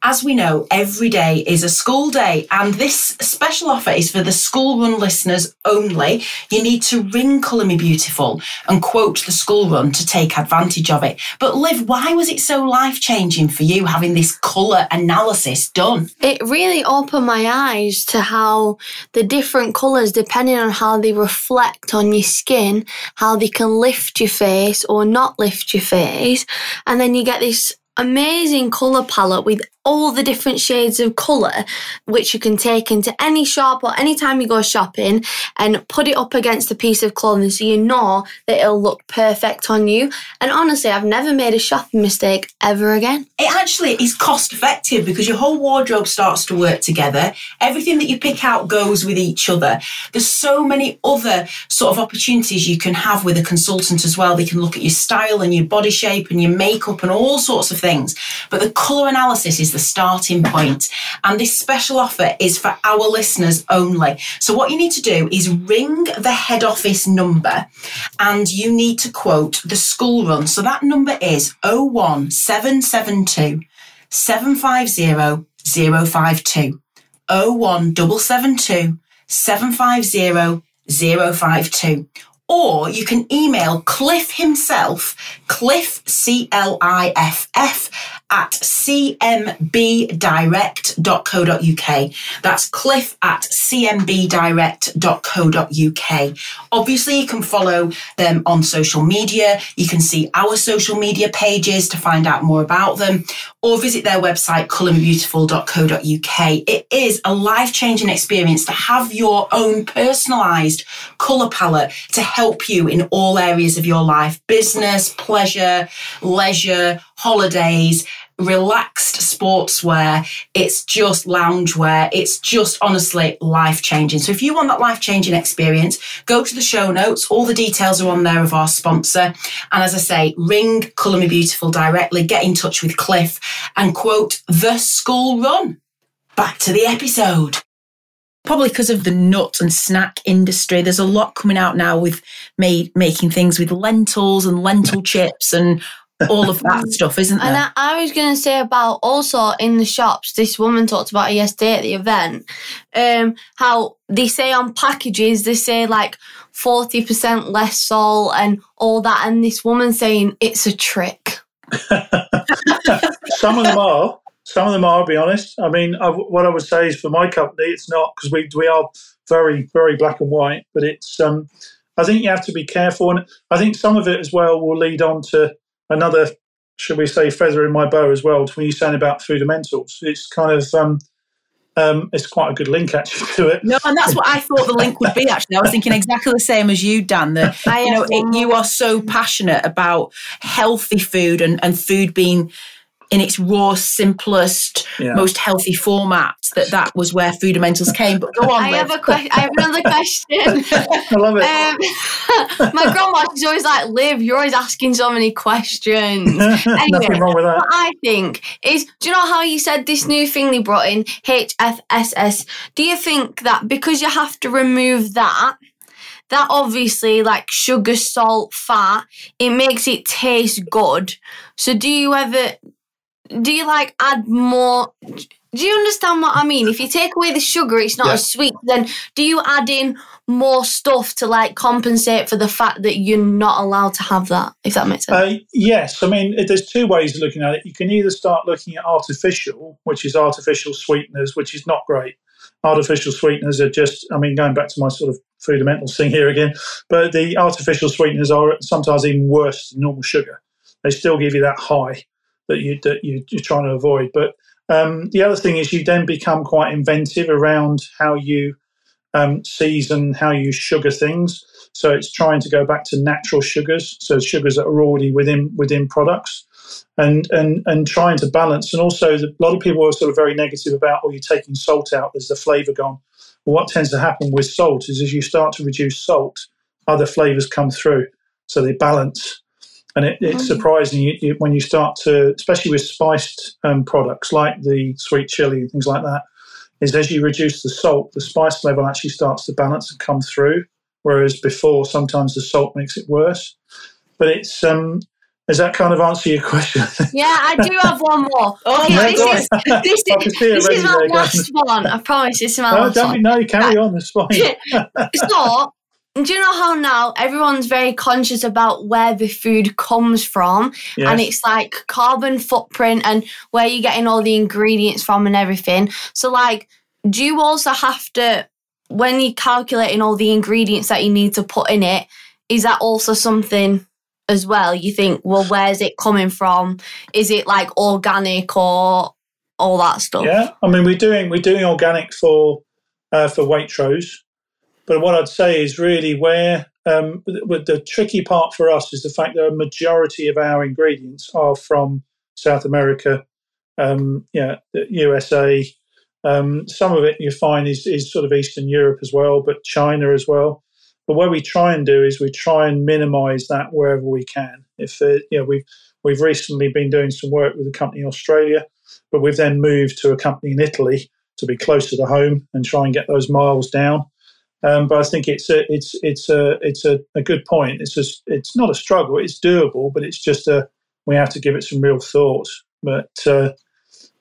Speaker 1: as we know, every day is a school day, and this special offer is for the school run listeners only. You need to ring Colour Me Beautiful and quote the school run to take advantage of it. But Liv, why was it so life changing for you having this colour analysis done?
Speaker 3: It really opened my eyes to how the different colours, depending on how they reflect on your skin, how they can lift your face or not lift your face. And then you get this amazing colour palette with all the different shades of colour, which you can take into any shop or anytime you go shopping and put it up against a piece of clothing so you know that it'll look perfect on you. And honestly, I've never made a shopping mistake ever again.
Speaker 1: It actually is cost effective because your whole wardrobe starts to work together. Everything that you pick out goes with each other. There's so many other sort of opportunities you can have with a consultant as well. They can look at your style and your body shape and your makeup and all sorts of things. But the colour analysis is the starting point. And this special offer is for our listeners only. So what you need to do is ring the head office number and you need to quote the school run. So that number is 01772 750 052. 01772 750 052 or you can email Cliff himself, Cliff, C L I F F, at cmbdirect.co.uk. That's cliff at cmbdirect.co.uk. Obviously, you can follow them on social media. You can see our social media pages to find out more about them or visit their website, colourmebeautiful.co.uk. It is a life changing experience to have your own personalised colour palette to help you in all areas of your life business, pleasure, leisure, holidays relaxed sportswear. It's just loungewear. It's just honestly life changing. So if you want that life changing experience, go to the show notes. All the details are on there of our sponsor. And as I say, ring Colour Me Beautiful directly, get in touch with Cliff and quote the school run. Back to the episode probably because of the nut and snack industry. There's a lot coming out now with made, making things with lentils and lentil chips and all of that stuff, isn't there?
Speaker 3: And I, I was going to say about also in the shops, this woman talked about it yesterday at the event, um, how they say on packages, they say like 40% less salt and all that. And this woman saying it's a trick.
Speaker 4: Some of them are. Some of them are, I'll be honest. I mean, I, what I would say is for my company, it's not because we, we are very, very black and white, but it's, um, I think you have to be careful. And I think some of it as well will lead on to another, should we say, feather in my bow as well. When you're saying about fundamentals, it's kind of um, um, it's quite a good link actually to it.
Speaker 1: No, and that's what I thought the link would be. Actually, I was thinking exactly the same as you, Dan. That you know, it, you are so passionate about healthy food and, and food being in its raw, simplest,
Speaker 4: Yeah.
Speaker 1: most healthy format. That that was where Fundamentals came. But go on,
Speaker 3: I have a question. I have another question.
Speaker 4: I love it.
Speaker 3: Um, my grandma is always like, Liv, you're always asking so many questions. Anyway,
Speaker 4: Nothing wrong with that. what.
Speaker 3: I think is, do you know how you said this new thing they brought in, HFSS? Do you think that because you have to remove that, that obviously like sugar, salt, fat, it makes it taste good. So do you ever, do you like add more? Do you understand what I mean? If you take away the sugar, it's not
Speaker 4: Yeah.
Speaker 3: as sweet. Then do you add in more stuff to like compensate for the fact that you're not allowed to have that? If that makes sense.
Speaker 4: Uh, yes, I mean, there's two ways of looking at it. You can either start looking at artificial, which is artificial sweeteners, which is not great. Artificial sweeteners are just, I mean, going back to my sort of fundamentals thing here again, but the artificial sweeteners are sometimes even worse than normal sugar. They still give you that high that you that you, you're trying to avoid. But um, the other thing is you then become quite inventive around how you um, season, how you sugar things. So it's trying to go back to natural sugars, so sugars that are already within within products, and and and trying to balance. And also, the, a lot of people are sort of very negative about, oh, you're taking salt out. There's the flavour gone. Well, what tends to happen with salt is as you start to reduce salt, other flavours come through, so they balance. And it, it's
Speaker 3: Mm.
Speaker 4: surprising you, you, when you start to, especially with spiced um, products like the sweet chili and things like that, is as you reduce the salt, the spice level actually starts to balance and come through. Whereas before, sometimes the salt makes it worse. But it's um, does that kind of answer your question?
Speaker 3: yeah, I do have one more.
Speaker 1: Okay,
Speaker 4: Yeah,
Speaker 3: this is this is, this is my last one. I promise this is my
Speaker 4: No,
Speaker 3: last
Speaker 4: don't
Speaker 3: one.
Speaker 4: be, no, carry on. It's fine.
Speaker 3: so, do you know how now everyone's very conscious about where the food comes from?
Speaker 4: Yes.
Speaker 3: And it's like carbon footprint and where you're getting all the ingredients from and everything. So, like, do you also have to, when you're calculating all the ingredients that you need to put in it, is that also something as well? You think, well, where's it coming from? Is it like organic or all that stuff?
Speaker 4: Yeah, I mean we're doing we're doing organic for uh, for Waitrose, but what I'd say is really where um, with the tricky part for us is the fact that a majority of our ingredients are from South America, um, yeah, USA. Um, some of it you find is, is sort of Eastern Europe as well, but China as well. But what we try and do is we try and minimise that wherever we can. If uh, you know, we've we've recently been doing some work with a company in Australia, but we've then moved to a company in Italy to be closer to home and try and get those miles down. Um, but I think it's a it's it's a it's a, a good point. It's just it's not a struggle. It's doable, but it's just a we have to give it some real thought. But uh,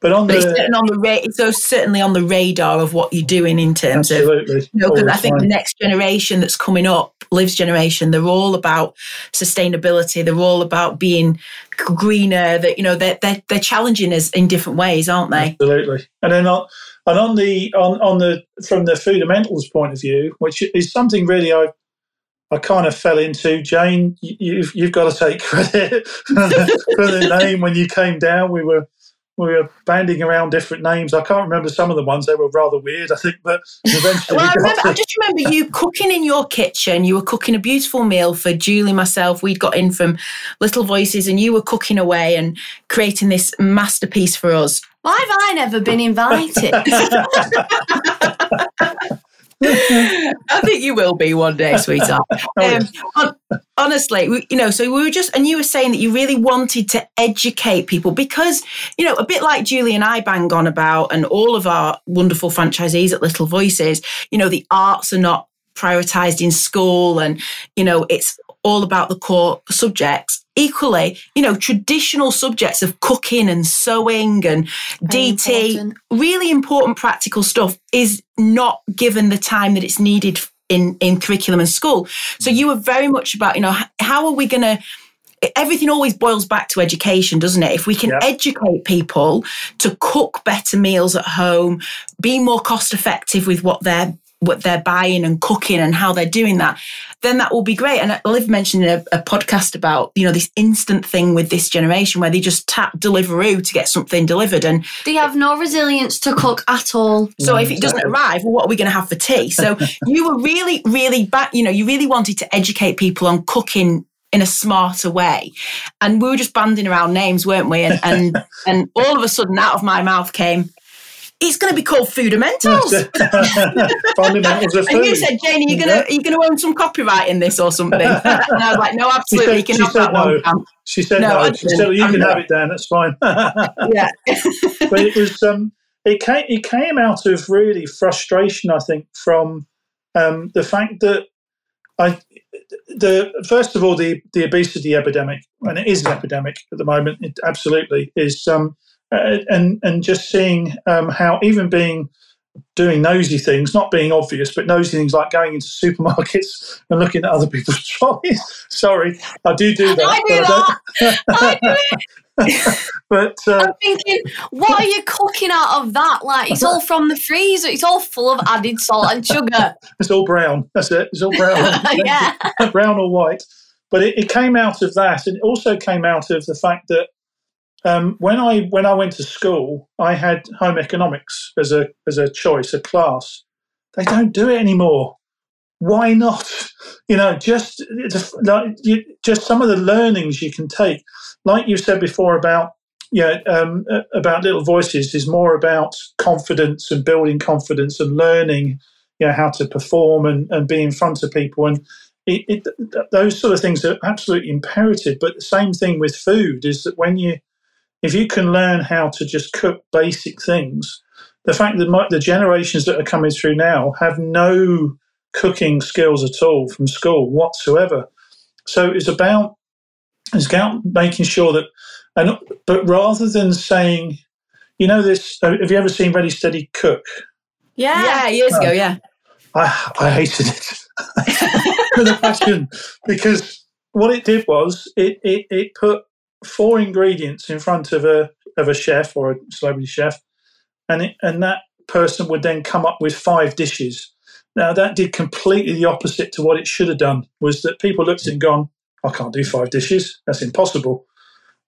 Speaker 4: but on
Speaker 1: But it's
Speaker 4: the
Speaker 1: certainly on the ra- so certainly on the radar of what you're doing in terms of
Speaker 4: absolutely,
Speaker 1: you know, because I think the next generation that's coming up, Liv's generation, they're all about sustainability. They're all about being greener. That you know, they're they're, they're challenging us in different ways, aren't they?
Speaker 4: Absolutely. And then on, and on the on, on the from the fundamentals point of view, which is something really I I kind of fell into. Jane, you- you've you've got to take credit for the name when you came down. We were we were banding around different names. I can't remember some of the ones. They were rather weird, I think, but eventually
Speaker 1: Well, I
Speaker 4: we got
Speaker 1: remember. I just remember you cooking in your kitchen. You were cooking a beautiful meal for Julie, myself. We'd got in from Little Voices, and you were cooking away and creating this masterpiece for us.
Speaker 3: Why have I never been invited?
Speaker 1: I think you will be one day, sweetheart.
Speaker 4: Oh,
Speaker 1: um, honestly, we, you know, so we were just, and you were saying that you really wanted to educate people because, you know, a bit like Julie and I bang on about, and all of our wonderful franchisees at Little Voices, you know, the arts are not prioritized in school and, you know, it's all about the core subjects. Equally, you know, traditional subjects of cooking and sewing and
Speaker 3: Very
Speaker 1: DT,
Speaker 3: important.
Speaker 1: really important practical stuff is not given the time that it's needed in in curriculum and school. So you were very much about, you know, how are we going to everything always boils back to education, doesn't it? If we can
Speaker 4: Yeah.
Speaker 1: educate people to cook better meals at home, be more cost effective with what they're what they're buying and cooking and how they're doing that, then that will be great. And Liv mentioned in a, a podcast about, you know, this instant thing with this generation where they just tap Deliveroo to get something delivered. And
Speaker 3: they have no resilience to cook at all.
Speaker 1: so
Speaker 4: No,
Speaker 1: if it doesn't
Speaker 4: exactly.
Speaker 1: arrive, well, what are we going to have for tea? So you were really, really back. You know, you really wanted to educate people on cooking in a smarter way. And we were just banding around names, weren't we? And and, and all of a sudden, out of my mouth came, it's going to be called Fundamentals.
Speaker 4: Fundamentals of food.
Speaker 1: And you said, Janie, you're gonna you're gonna own some copyright in this or something. and I was like, no, absolutely, you
Speaker 4: she
Speaker 1: can have
Speaker 4: said
Speaker 1: that one.
Speaker 4: no.
Speaker 1: Pam."
Speaker 4: She said
Speaker 1: No,
Speaker 4: no. She said you
Speaker 1: I'm
Speaker 4: can
Speaker 1: not.
Speaker 4: have it, Dan. That's fine.
Speaker 1: Yeah.
Speaker 4: but it was um, it came it came out of really frustration, I think, from um, the fact that I the first of all the the obesity epidemic, and it is an epidemic at the moment. It absolutely is, um, uh, and and just seeing um, how even being doing nosy things, not being obvious, but nosy things like going into supermarkets and looking at other people's trolleys. Sorry, I do do that.
Speaker 3: I do
Speaker 4: but
Speaker 3: that. I do it.
Speaker 4: But uh,
Speaker 3: I'm thinking, what are you cooking out of that? Like, it's all from the freezer. It's all full of added salt and sugar.
Speaker 4: It's all brown. That's it. It's all brown.
Speaker 3: yeah.
Speaker 4: brown or white. But it, it came out of that, and it also came out of the fact that um, when I when I went to school, I had home economics as a as a choice, a class. They don't do it anymore. Why not? You know, just just some of the learnings you can take, like you said before about yeah um, about little voices, is more about confidence and building confidence and learning you know how to perform and, and be in front of people and it, it, those sort of things are absolutely imperative but the same thing with food is that when you if you can learn how to just cook basic things the fact that mo- the generations that are coming through now have no cooking skills at all from school whatsoever so it's about it's about making sure that and but rather than saying you know this have you ever seen ready steady cook
Speaker 3: Yeah.
Speaker 1: yeah, years ago, yeah.
Speaker 4: I, I hated it with a passion because what it did was it, it, it put four ingredients in front of a of a chef or a celebrity chef, and it, and that person would then come up with five dishes. Now that did completely the opposite to what it should have done. Was that people looked and gone, I can't do five dishes. That's impossible.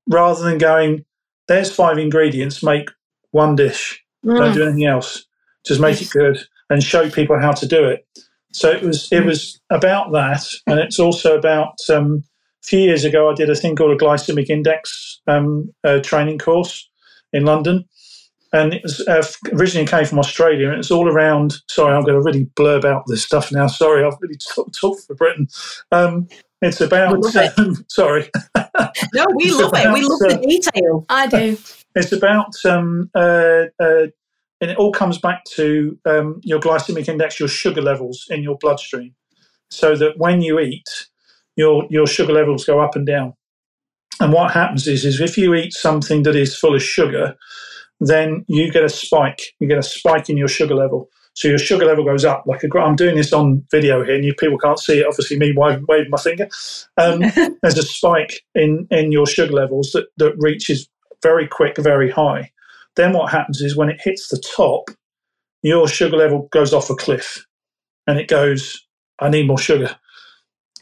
Speaker 4: Rather than going, there's five ingredients, make one dish. Don't
Speaker 3: Mm.
Speaker 4: do anything else. Just make it good and show people how to do it. So it was it was about that, and it's also about. Um, few years ago, I did a thing called a glycemic index um, uh, training course in London, and it was uh, originally came from Australia, and it's all around. Sorry, I'm going to really blurb out this stuff now. Sorry, I've really talked talk for Britain. Um, it's about.
Speaker 1: It.
Speaker 4: Um, sorry,
Speaker 1: No, we
Speaker 4: It's
Speaker 1: love it. We
Speaker 4: about,
Speaker 1: love the
Speaker 4: uh,
Speaker 1: detail.
Speaker 3: I do.
Speaker 4: it's about um, uh, uh, and it all comes back to um, your glycemic index, your sugar levels in your bloodstream, so that when you eat, your your sugar levels go up and down. And what happens is, is if you eat something that is full of sugar, then you get a spike. You get a spike in your sugar level. So your sugar level goes up. Like a, I'm doing this on video here, and you people can't see it. Obviously, me waving, waving my finger. Um, there's a spike in in your sugar levels that that reaches very quick, very high. Then what happens is when it hits the top, your sugar level goes off a cliff, and it goes, "I need more sugar."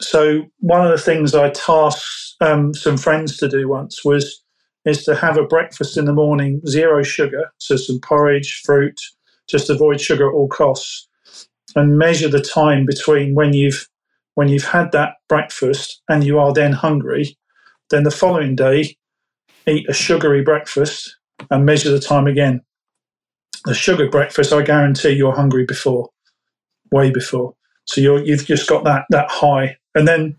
Speaker 4: So one of the things I tasked um, some friends to do once was is to have a breakfast in the morning, zero sugar, so some porridge, fruit, just avoid sugar at all costs, and measure the time between when you've when you've had that breakfast and you are then hungry. Then the following day, eat a sugary breakfast and measure the time again. The sugar breakfast, I guarantee you're hungry before, way before. So you're, you've just got that that high, and then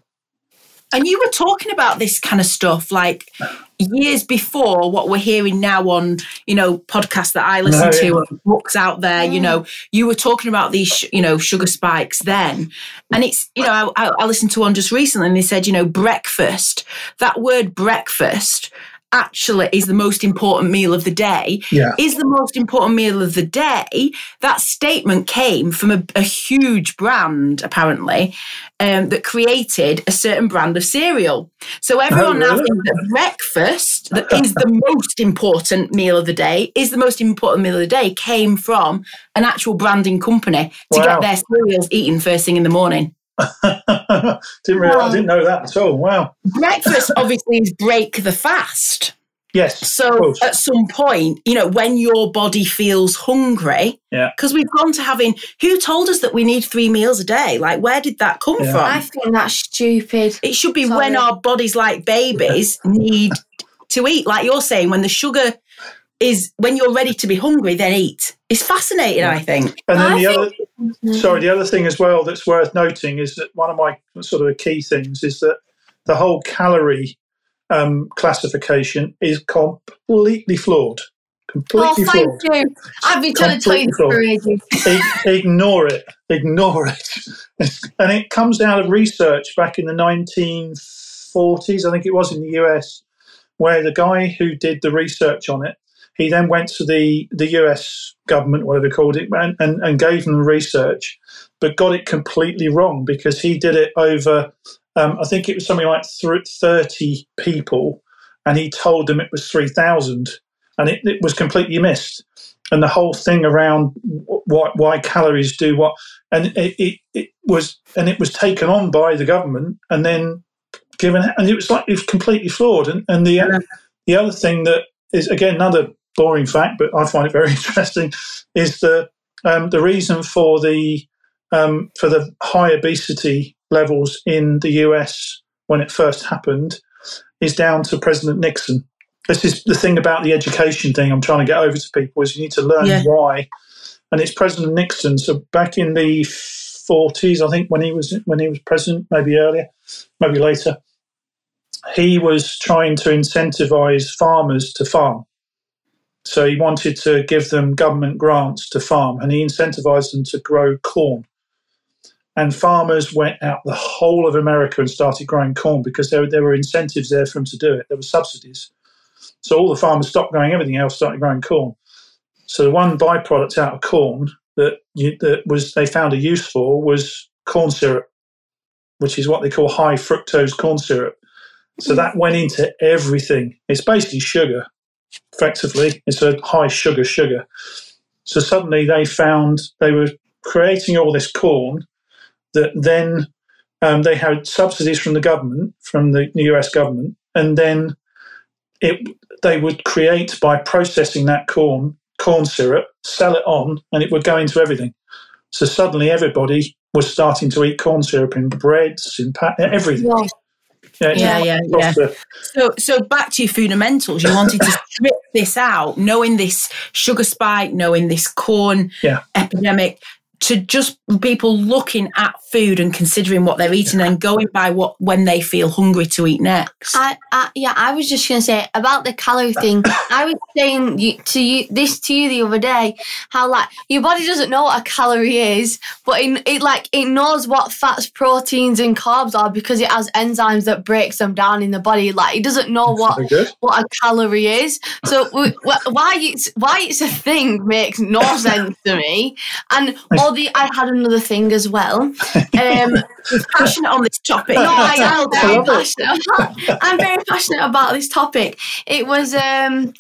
Speaker 1: And you were talking about this kind of stuff like years before what we're hearing now on, you know, podcasts that I listen
Speaker 4: No,
Speaker 1: to
Speaker 4: yeah.
Speaker 1: and books out there, you know, you were talking about these, you know, sugar spikes then. And it's, you know, I, I, I listened to one just recently and they said, you know, breakfast, that word breakfast actually is the most important meal of the day
Speaker 4: yeah,
Speaker 1: is the most important meal of the day. That statement came from a, a huge brand, apparently, um, that created a certain brand of cereal. So everyone now
Speaker 4: really?
Speaker 1: thinks that breakfast, that is the most important meal of the day, is the most important meal of the day, came from an actual branding company to
Speaker 4: Wow.
Speaker 1: get their cereals eaten first thing in the morning.
Speaker 4: didn't really, I didn't know that at all. Wow.
Speaker 1: Breakfast obviously is break the fast.
Speaker 4: Yes.
Speaker 1: So at some point, you know, when your body feels hungry,
Speaker 4: yeah,
Speaker 1: because we've gone to having. Who told us that we need three meals a day? Like, where did that come
Speaker 4: Yeah.
Speaker 1: from?
Speaker 3: I think that's stupid.
Speaker 1: It should be
Speaker 3: Sorry.
Speaker 1: when our bodies, like babies, need to eat. Like you're saying, when the sugar is when you're ready to be hungry, then eat. It's fascinating. I think.
Speaker 4: And then
Speaker 3: I
Speaker 4: the
Speaker 3: think-
Speaker 4: other, sorry, the other thing as well that's worth noting is that one of my sort of key things is that the whole calorie um, classification is completely flawed.
Speaker 3: Oh,
Speaker 4: Completely
Speaker 3: thank
Speaker 4: flawed.
Speaker 3: you. I've been trying to tell you this for ages.
Speaker 4: Ignore it. Ignore it. And it comes out of research back in the 1940s, I think it was in the US, where the guy who did the research on it, he then went to the, the US government, whatever they called it, and, and, and gave them the research, but got it completely wrong because he did it over, um, I think it was something like 30 people, and he told them it was 3,000, and it, it was completely missed and the whole thing around why, why calories do what, and it, it, it was and it was taken on by the government and then given, and it was like it was completely flawed. And, and the
Speaker 1: Yeah.
Speaker 4: the other thing that is again another boring fact, but I find it very interesting, is the um, the reason for the um, for the high obesity levels in the US when it first happened is down to President Nixon this is the thing about the education thing I'm trying to get over to people is you need to learn
Speaker 1: Yeah.
Speaker 4: why. And it's President Nixon. So back in the 40s, I think when he was when he was president, maybe earlier, maybe later, he was trying to incentivize farmers to farm. So he wanted to give them government grants to farm, and he incentivized them to grow corn. And farmers went out the whole of America and started growing corn because there, there were incentives there for them to do it. There were subsidies. So all the farmers stopped growing everything else, started growing corn. So the one byproduct out of corn that you, that was they found a use for was corn syrup, which is what they call high fructose corn syrup. So hmm. that went into everything. It's basically sugar, effectively. It's a high sugar sugar. So suddenly they found they were creating all this corn that then um, they had subsidies from the government, from the US government, and then it they would create by processing that corn corn syrup, sell it on, and it would go into everything. So suddenly everybody was starting to eat corn syrup in breads, in pa- everything.
Speaker 3: Yeah.
Speaker 4: Yeah,
Speaker 1: Yeah, yeah, yeah.
Speaker 4: the-
Speaker 1: So, so back to your fundamentals. You wanted to strip this out, knowing this sugar spike, knowing this corn
Speaker 4: Yeah.
Speaker 1: epidemic, to just people looking at food and considering what they're eating and going by what when they feel hungry to eat next.
Speaker 3: I, I, yeah, I was just gonna say about the calorie thing. I was saying you, to you this to you the other day, how like your body doesn't know what a calorie is, but it, it like it knows what fats, proteins, and carbs are because it has enzymes that breaks them down in the body. Like it doesn't know what what a calorie is. So why it's why it's a thing makes no sense to me. And all the I had another thing as well. Um,
Speaker 1: Passionate on this topic.
Speaker 3: no, I am very passionate. About, I'm very passionate about this topic. It was um.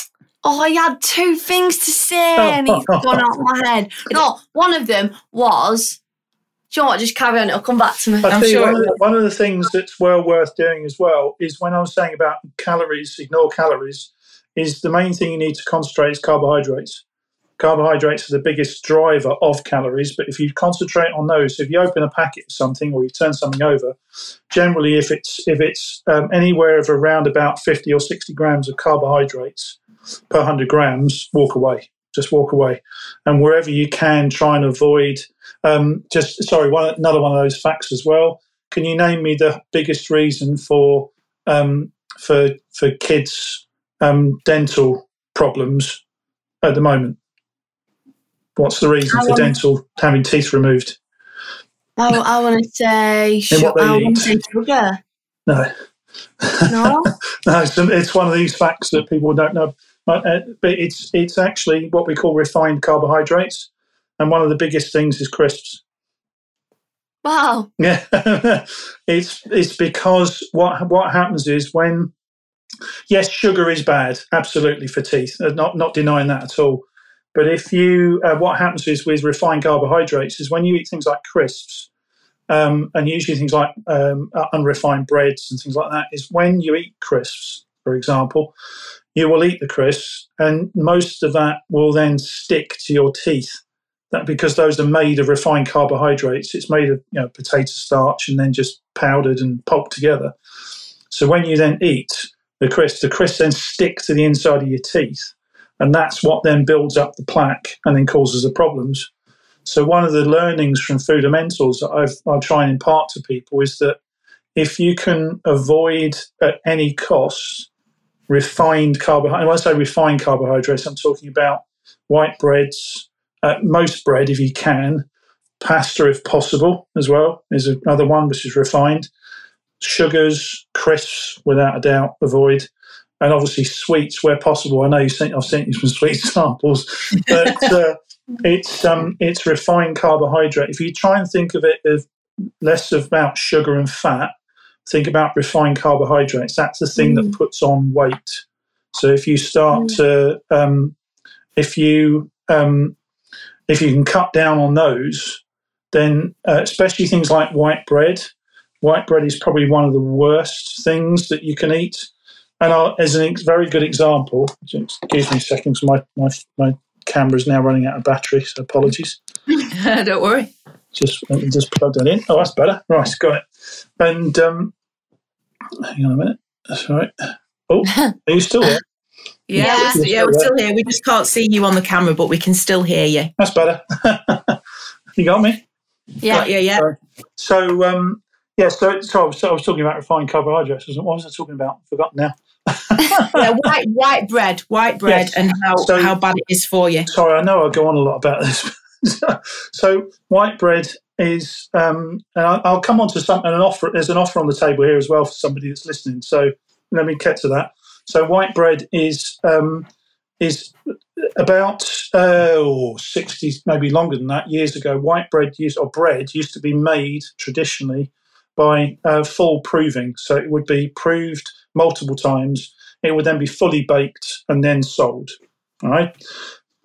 Speaker 3: Oh, I had two things to say and it's gone out my head. No, one of them was. Do you know what? Just carry on. It'll come back to me.
Speaker 4: I
Speaker 1: I'm sure-
Speaker 4: one, of the- one of the things that's well worth doing as well is when I was saying about calories, ignore calories, is the main thing you need to concentrate is carbohydrates. Carbohydrates are the biggest driver of calories, but if you concentrate on those, if you open a packet of something or you turn something over, generally if it's if it's um, anywhere of around about fifty or sixty grams of carbohydrates per hundred grams, walk away. Just walk away, and wherever you can, try and avoid um, just sorry, one another one of those facts as well. Can you name me the biggest reason for um, for for kids um, dental problems at the moment? What's the reason
Speaker 3: I
Speaker 4: for dental having teeth removed?
Speaker 3: I, I want to say.
Speaker 4: In what they
Speaker 3: I want to say sugar.
Speaker 4: No,
Speaker 3: No.
Speaker 4: no, it's, it's one of these facts that people don't know. But, uh, but it's it's actually what we call refined carbohydrates, and one of the biggest things is crisps.
Speaker 3: wow.
Speaker 4: Yeah, it's it's because what what happens is when yes, sugar is bad, absolutely for teeth. uh, Not not denying that at all. But if you uh, what happens is with refined carbohydrates is when you eat things like crisps, um, and usually things like um, uh, unrefined breads and things like that, is when you eat crisps, for example, you will eat the crisps, and most of that will then stick to your teeth. That because those are made of refined carbohydrates, it's made of you know potato starch and then just powdered and pulped together. So when you then eat the crisps, the crisps then stick to the inside of your teeth, and that's what then builds up the plaque and then causes the problems. So one of the learnings from fundamentals that I've, I try and impart to people is that if you can avoid at any cost refined carbohydrates, when I say refined carbohydrates, I'm talking about white breads, uh, most bread if you can, pasta if possible as well is another one which is refined, sugars, crisps without a doubt avoid, and obviously sweets where possible. I know you sent I've sent you some sweet samples, but uh, it's um, it's refined carbohydrate. If you try and think of it as less about sugar and fat, think about refined carbohydrates. That's the thing mm. that puts on weight. So if you start mm. to, um, if you um, if you can cut down on those, then uh, especially things like white bread. White bread is probably one of the worst things that you can eat. And I'll, as a ex- very good example, excuse me a second, my, my, my camera's now running out of battery, so apologies.
Speaker 1: Don't worry.
Speaker 4: Just just plug that in. Oh, that's better. Right, got it. And um, hang on a minute. That's right. Oh, are you still there?
Speaker 1: Yeah, yeah, yeah we're still here. We just can't see you on the camera, but we can still hear you.
Speaker 4: That's better. you got
Speaker 1: me? Yeah, yeah, yeah.
Speaker 4: So, um, yeah, so, so, so, I was talking about refined carbohydrates. What was I talking about? I Forgotten now.
Speaker 1: yeah, white white bread, white bread, yes. and how, so, how bad it is for you.
Speaker 4: Sorry, I know I go on a lot about this. so white bread is, um, and I, will come on to some an offer. There's an offer on the table here as well for somebody that's listening. So let me get to that. So white bread is um, is about uh, oh, 60, maybe longer than that, years ago. White bread used or bread used to be made traditionally by uh, full proving. So it would be proved multiple times. It would then be fully baked and then sold. All right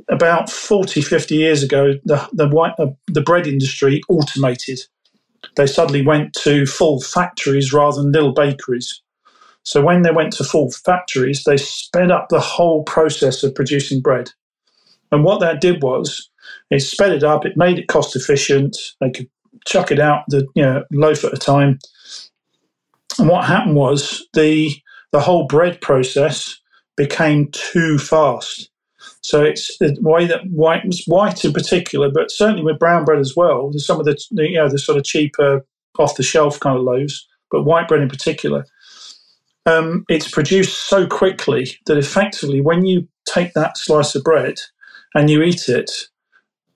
Speaker 4: about 40, 50 years ago, the, the, white, uh, the bread industry automated. They suddenly went to full factories rather than little bakeries. So when they went to full factories, they sped up the whole process of producing bread. And what that did was it sped it up, it made it cost efficient, they could chuck it out the you know, loaf at a time. And what happened was the the whole bread process became too fast. So it's the way that white, white in particular, but certainly with brown bread as well. There's some of the you know the sort of cheaper off the shelf kind of loaves, but white bread in particular. Um, it's produced so quickly that effectively, when you take that slice of bread and you eat it,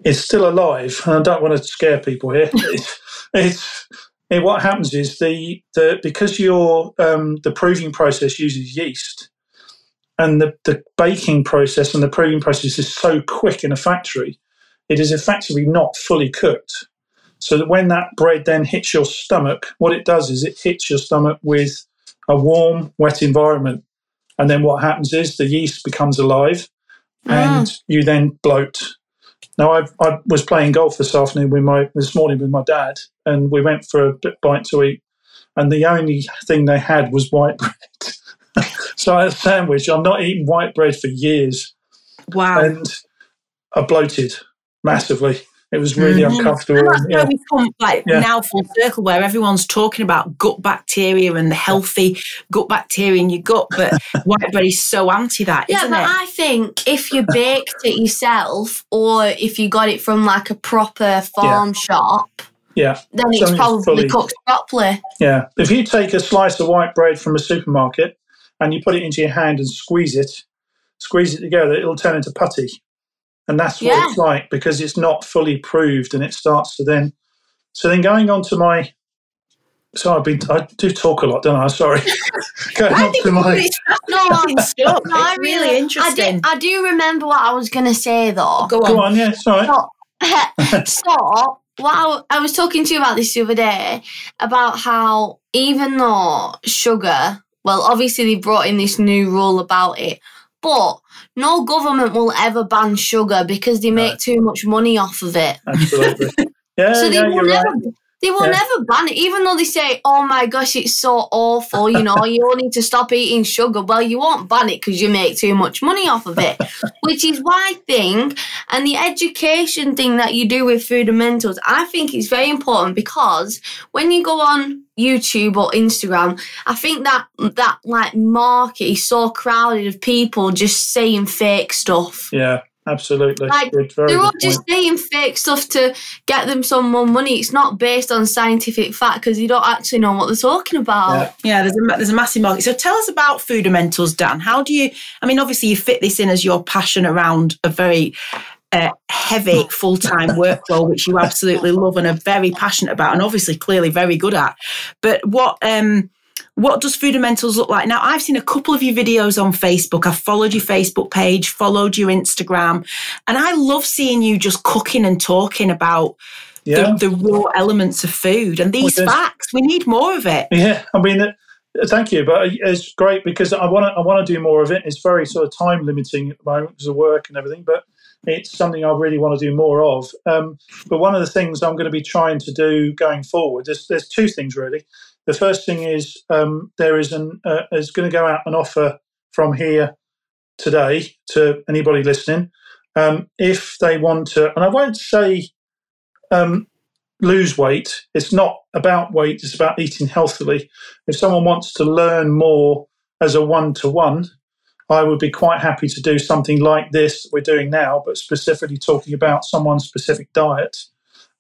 Speaker 4: it's still alive. And I don't want to scare people here. it's, it's it, what happens is the, the because your um, the proving process uses yeast, and the, the baking process and the proving process is so quick in a factory, it is effectively not fully cooked. So that when that bread then hits your stomach, what it does is it hits your stomach with a warm, wet environment. And then what happens is the yeast becomes alive and mm. you then bloat. Now I, I was playing golf this afternoon with my this morning with my dad, and we went for a bite to eat, and the only thing they had was white bread. so I had a sandwich. I'm not eating white bread for years.
Speaker 1: Wow.
Speaker 4: And I bloated massively. It was really mm-hmm. uncomfortable.
Speaker 1: And that's where we come like yeah. now full circle where everyone's talking about gut bacteria and the healthy gut bacteria in your gut, but white bread is so anti that,
Speaker 3: yeah, but
Speaker 1: it?
Speaker 3: I think if you baked it yourself or if you got it from like a proper farm yeah. shop,
Speaker 4: yeah,
Speaker 3: then it's probably fully, cooked properly.
Speaker 4: Yeah, if you take a slice of white bread from a supermarket and you put it into your hand and squeeze it, squeeze it together, it'll turn into putty. And that's what yeah. it's like because it's not fully proved and it starts to then. So then going on to my. So I've been, I do talk a lot, don't I? Sorry. going
Speaker 1: on to my. No, no, I really, really interesting.
Speaker 3: I, did, I do remember what I was going to say though.
Speaker 1: Go on.
Speaker 4: Go on, yeah, sorry.
Speaker 3: So, so well, I was talking to you about this the other day about how even though sugar well, obviously they brought in this new rule about it, but no government will ever ban sugar because they make too much money off of it.
Speaker 4: Absolutely. Yeah, so yeah, you're right.
Speaker 3: They will
Speaker 4: Yeah.
Speaker 3: never ban it, even though they say, "Oh my gosh, it's so awful." You know, you all need to stop eating sugar. Well, you won't ban it because you make too much money off of it, which is why I think, and the education thing that you do with food and fundamentals, I think is very important because when you go on YouTube or Instagram, I think that that like market is so crowded of people just saying fake stuff.
Speaker 4: Yeah, absolutely.
Speaker 3: Like,
Speaker 4: Good, very
Speaker 3: They're all just
Speaker 4: point.
Speaker 3: saying fake stuff to get them some more money. It's not based on scientific fact because you don't actually know what they're talking about.
Speaker 4: Yeah.
Speaker 1: Yeah, there's a there's a massive market. So tell us about fundamentals, Dan. How do you? I mean, obviously you fit this in as your passion around a very uh, heavy full time work role, which you absolutely love and are very passionate about, and obviously clearly very good at. But what um what does fundamentals look like now? I've seen a couple of your videos on Facebook. I've followed your Facebook page, followed your Instagram, and I love seeing you just cooking and talking about
Speaker 4: Yeah.
Speaker 1: the, the raw elements of food and these facts. We need more of it.
Speaker 4: Yeah, I mean, uh, thank you, but it's great because I want to. I want to do more of it. It's very sort of time limiting at the moment because of work and everything, but it's something I really want to do more of. Um, but one of the things I'm going to be trying to do going forward, there's there's two things really. The first thing is um, there is an uh, is going to go out an offer from here today to anybody listening. Um, if they want to, and I won't say um, lose weight. It's not about weight, it's about eating healthily. If someone wants to learn more as a one to one, I would be quite happy to do something like this we're doing now, but specifically talking about someone's specific diet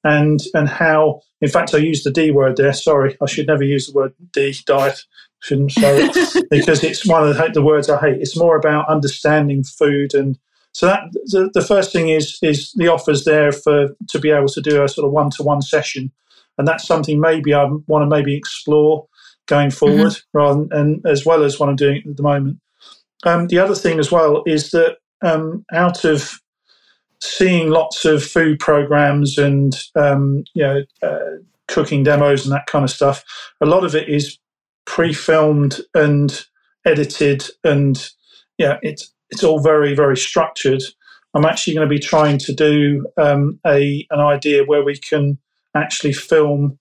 Speaker 4: and and how in fact I used the D word there, sorry, I should never use the word D diet. Shouldn't say it because it's one of the, the words I hate. It's more about understanding food and so that the, the first thing is is the offers there for to be able to do a sort of one to one session, and that's something maybe I want to maybe explore going forward, rather than, and as well as what I'm doing at the moment. Um, the other thing as well is that um, out of seeing lots of food programs and um, you know uh, cooking demos and that kind of stuff, a lot of it is pre-filmed and edited, and yeah, it's it's all very very structured. I'm actually going to be trying to do um, a an idea where we can actually film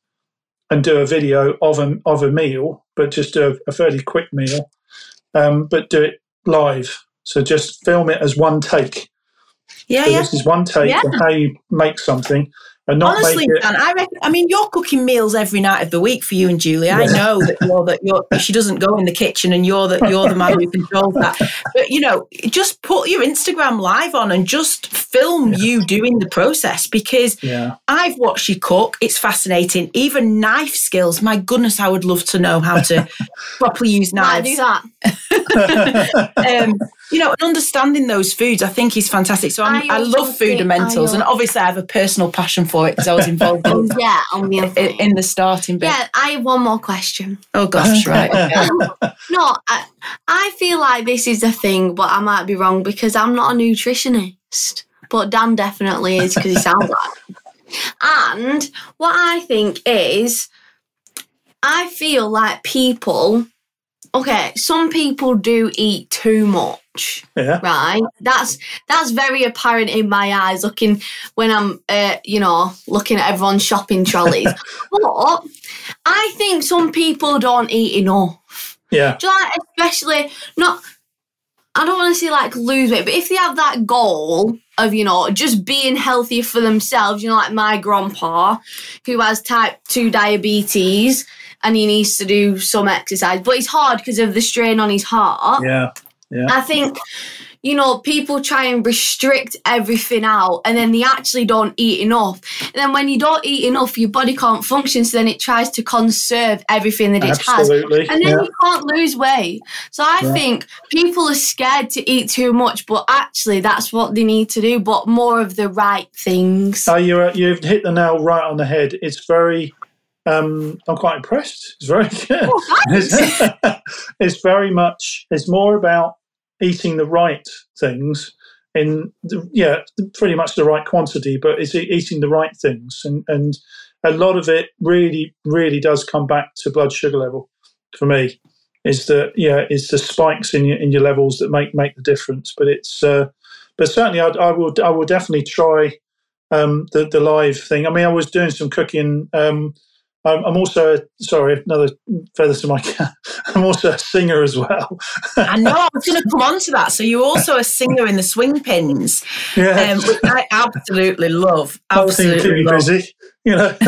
Speaker 4: and do a video of a of a meal, but just do a, a fairly quick meal, um, but do it live. So just film it as one take.
Speaker 1: Yeah,
Speaker 4: So
Speaker 1: yeah.
Speaker 4: this is one take
Speaker 1: Yeah.
Speaker 4: of how you make something, and not
Speaker 1: Honestly,
Speaker 4: make it.
Speaker 1: Dan, I reckon, I mean, you're cooking meals every night of the week for you and Julie. I know that you're that you're she doesn't go in the kitchen and you're the you're the man who controls that. But you know, just put your Instagram live on and just film you doing the process because
Speaker 4: Yeah,
Speaker 1: I've watched you cook. It's fascinating. Even knife skills. My goodness, I would love to know how to properly use
Speaker 3: Right,
Speaker 1: knives.
Speaker 3: do that.
Speaker 1: um, you know, understanding those foods, I think is fantastic. So I'm,
Speaker 3: I
Speaker 1: I, love
Speaker 3: think-
Speaker 1: fundamentals,
Speaker 3: I
Speaker 1: and obviously I have a personal passion for it because I was involved in,
Speaker 3: yeah, on the
Speaker 1: in, in the starting bit.
Speaker 3: Yeah, I have one more question.
Speaker 1: Oh gosh, right.
Speaker 3: No, I, I feel like this is a thing, but I might be wrong because I'm not a nutritionist. But Dan definitely is because he sounds like. it. And what I think is, I feel like people, okay, some people do eat too much
Speaker 4: yeah,
Speaker 3: right. That's that's very apparent in my eyes looking when i'm uh, you know looking at everyone's shopping trolleys. But i think some people don't eat enough.
Speaker 4: Yeah,
Speaker 3: Do you like especially not i don't want to say like lose weight but if they have that goal of you know just being healthier for themselves you know like my grandpa who has type 2 diabetes and he needs to do some exercise but it's hard because of the strain on his heart.
Speaker 4: Yeah,
Speaker 3: I think, you know, people try and restrict everything out and then they actually don't eat enough. And then when you don't eat enough, your body can't function. So then it tries to conserve everything that it has. And then
Speaker 4: yeah.
Speaker 3: you can't lose weight. So I
Speaker 4: Yeah.
Speaker 3: think people are scared to eat too much, but actually that's what they need to do, but more of the right things.
Speaker 4: Oh, you're, you've hit the nail right on the head. It's very, um, I'm quite impressed. It's very.
Speaker 3: Oh,
Speaker 4: it's, it's very much, it's more about eating the right things in, the, yeah, pretty much the right quantity, but it's eating the right things. And, and a lot of it really, really does come back to blood sugar level for me. Is that yeah? Is the spikes in your in your levels that make make the difference? But it's uh, but certainly I, I will I will definitely try um, the the live thing. I mean, I was doing some cooking um, I'm, I'm also sorry another feather to my cap. I'm also a singer as well.
Speaker 1: I know I was going to come on to that. So you're also a singer in the swing pins,
Speaker 4: Yeah.
Speaker 1: um, which I absolutely love.
Speaker 4: Whole thing keep
Speaker 1: Absolutely
Speaker 4: me
Speaker 1: love.
Speaker 4: busy, you know.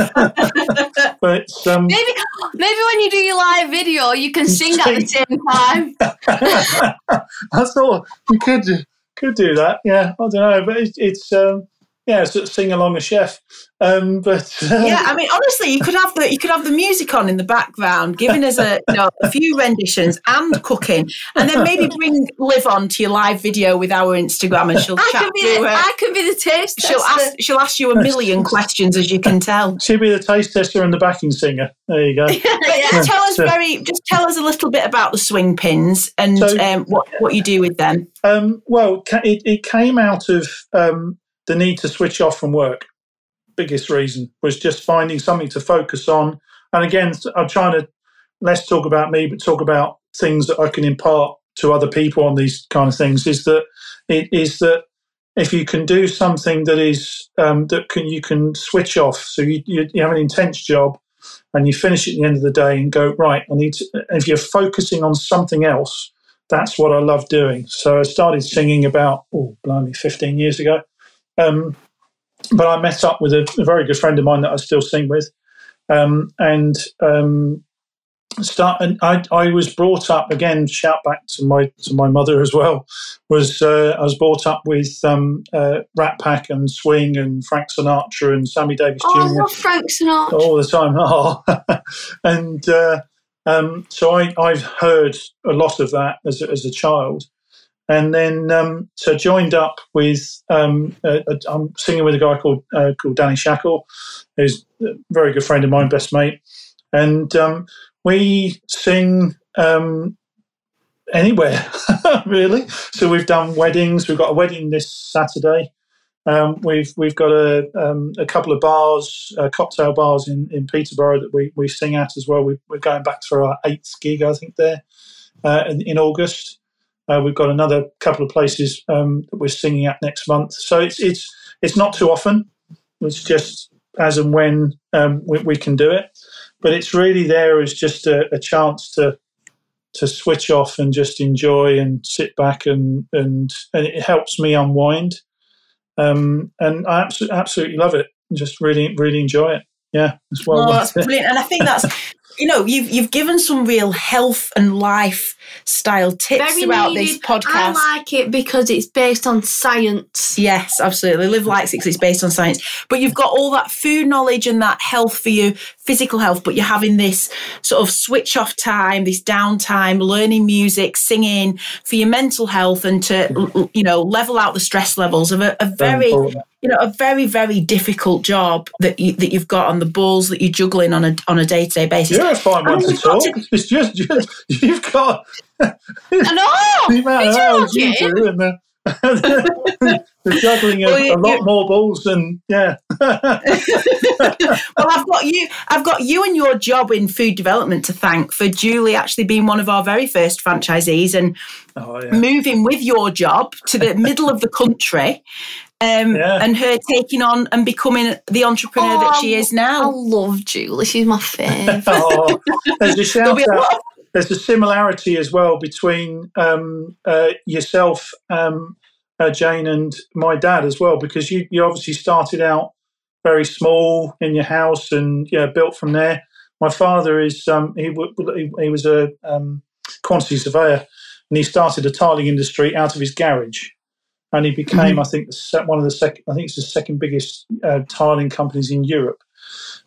Speaker 4: but um,
Speaker 3: Maybe, maybe when you do your live video, you can sing at the same time.
Speaker 4: I thought you could do, could do that. Yeah, I don't know, but it's, it's um, yeah, sort of sing along a chef. Um, but uh,
Speaker 1: Yeah, I mean, honestly, you could have the you could have the music on in the background, giving us a you know, a few renditions and cooking, and then maybe bring Liv on to your live video with our Instagram, and she'll
Speaker 3: I
Speaker 1: chat
Speaker 3: could be, the,
Speaker 1: it.
Speaker 3: I could be the taste
Speaker 1: She'll
Speaker 3: tester.
Speaker 1: ask she'll ask you a million questions, as you can tell.
Speaker 4: she'll be the taste tester and the backing singer. There you go.
Speaker 1: But tell us
Speaker 4: So-
Speaker 1: very, just tell us a little bit about the swing pins and
Speaker 4: So-
Speaker 1: um, what what you do with them.
Speaker 4: Um, well, it, it came out of um, the need to switch off from work. Biggest reason was just finding something to focus on. And again, I'm trying to less talk about me, but talk about things that I can impart to other people on these kind of things. Is that it is that if you can do something that is um, that can you can switch off. So you, you you have an intense job, and you finish at the end of the day and go right. I need to. If you're focusing on something else, that's what I love doing. So I started singing about, oh, blimey, 15 years ago. Um, but I met up with a, a very good friend of mine that I still sing with. Um, and um, start and I, I was brought up again shout back to my to my mother as well was uh, I was brought up with um, uh, Rat Pack and Swing and Frank Sinatra and Sammy Davis
Speaker 3: Oh, I
Speaker 4: Jr
Speaker 3: love Frank Sinatra.
Speaker 4: all the time. Oh. and uh, um, so I, I've heard a lot of that as a, as a child. And then um, so joined up with um, I'm singing with a guy called uh, called Danny Shackle, who's a very good friend of mine, best mate, and um, we sing um, anywhere really. So we've done weddings. We've got a wedding this Saturday. Um, we've we've got a um, a couple of bars, uh, cocktail bars in, in Peterborough that we, we sing at as well. We, we're going back for our eighth gig, I think, there uh, in, in August. Uh, we've got another couple of places um, that we're singing at next month. So it's it's it's not too often. It's just as and when um, we, we can do it. But it's really there as just a, a chance to to switch off and just enjoy and sit back and and, and it helps me unwind. Um, and I absolutely, absolutely love it. Just really, really enjoy it. Yeah, it's well
Speaker 1: Oh,
Speaker 4: worth
Speaker 1: that's
Speaker 4: it.
Speaker 1: brilliant. And I think that's, you know, you've you've given some real health and lifestyle tips
Speaker 3: Very
Speaker 1: throughout
Speaker 3: needed.
Speaker 1: this podcast.
Speaker 3: I like it because it's based on science.
Speaker 1: Yes, absolutely. Liv likes it 'cause it's based on science. But you've got all that food knowledge and that health for your physical health, but you're having this sort of switch off time, this downtime, learning music, singing for your mental health and to, you know, level out the stress levels of a, a very, you know, a very, very difficult job that you, that you've got on the balls that you're juggling on a on a day to day basis.
Speaker 4: You're a fine one to talk. It's just, just you've got
Speaker 3: I know.
Speaker 4: the amount of hours you do and the, the juggling of
Speaker 1: Well, you-
Speaker 4: a lot
Speaker 1: you-
Speaker 4: more balls than yeah.
Speaker 1: well, I've got you. I've got you and your job in food development to thank for Julie actually being one of our very first franchisees and
Speaker 4: oh yeah.
Speaker 1: moving with your job to the middle of the country. Um,
Speaker 4: Yeah.
Speaker 1: And her taking on and becoming the entrepreneur that she is now.
Speaker 3: I love Julie. She's my fave.
Speaker 4: Oh, there's a
Speaker 1: There'll
Speaker 4: shout
Speaker 1: be a
Speaker 4: out. There's a similarity as well between um, uh, yourself, um, uh, Jane, and my dad as well, because you, you obviously started out very small in your house and yeah, built from there. My father is um, he, w- he was a um, quantity surveyor, and he started a tiling industry out of his garage, and he became, I think, one of the second. I think it's the second biggest uh, tiling companies in Europe.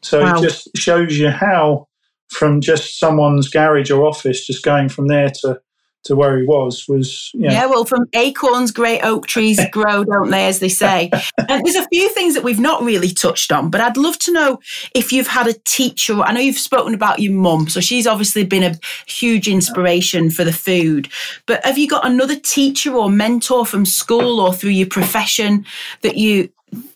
Speaker 4: So
Speaker 1: Wow.
Speaker 4: it just shows you how, from just someone's garage or office, just going from there to to where he was was you know,
Speaker 1: Yeah, well, from acorns, great oak trees grow, don't they, as they say. And there's a few things that we've not really touched on, but I'd love to know if you've had a teacher. I know you've spoken about your mum, so she's obviously been a huge inspiration for the food. But have you got another teacher or mentor from school or through your profession that you,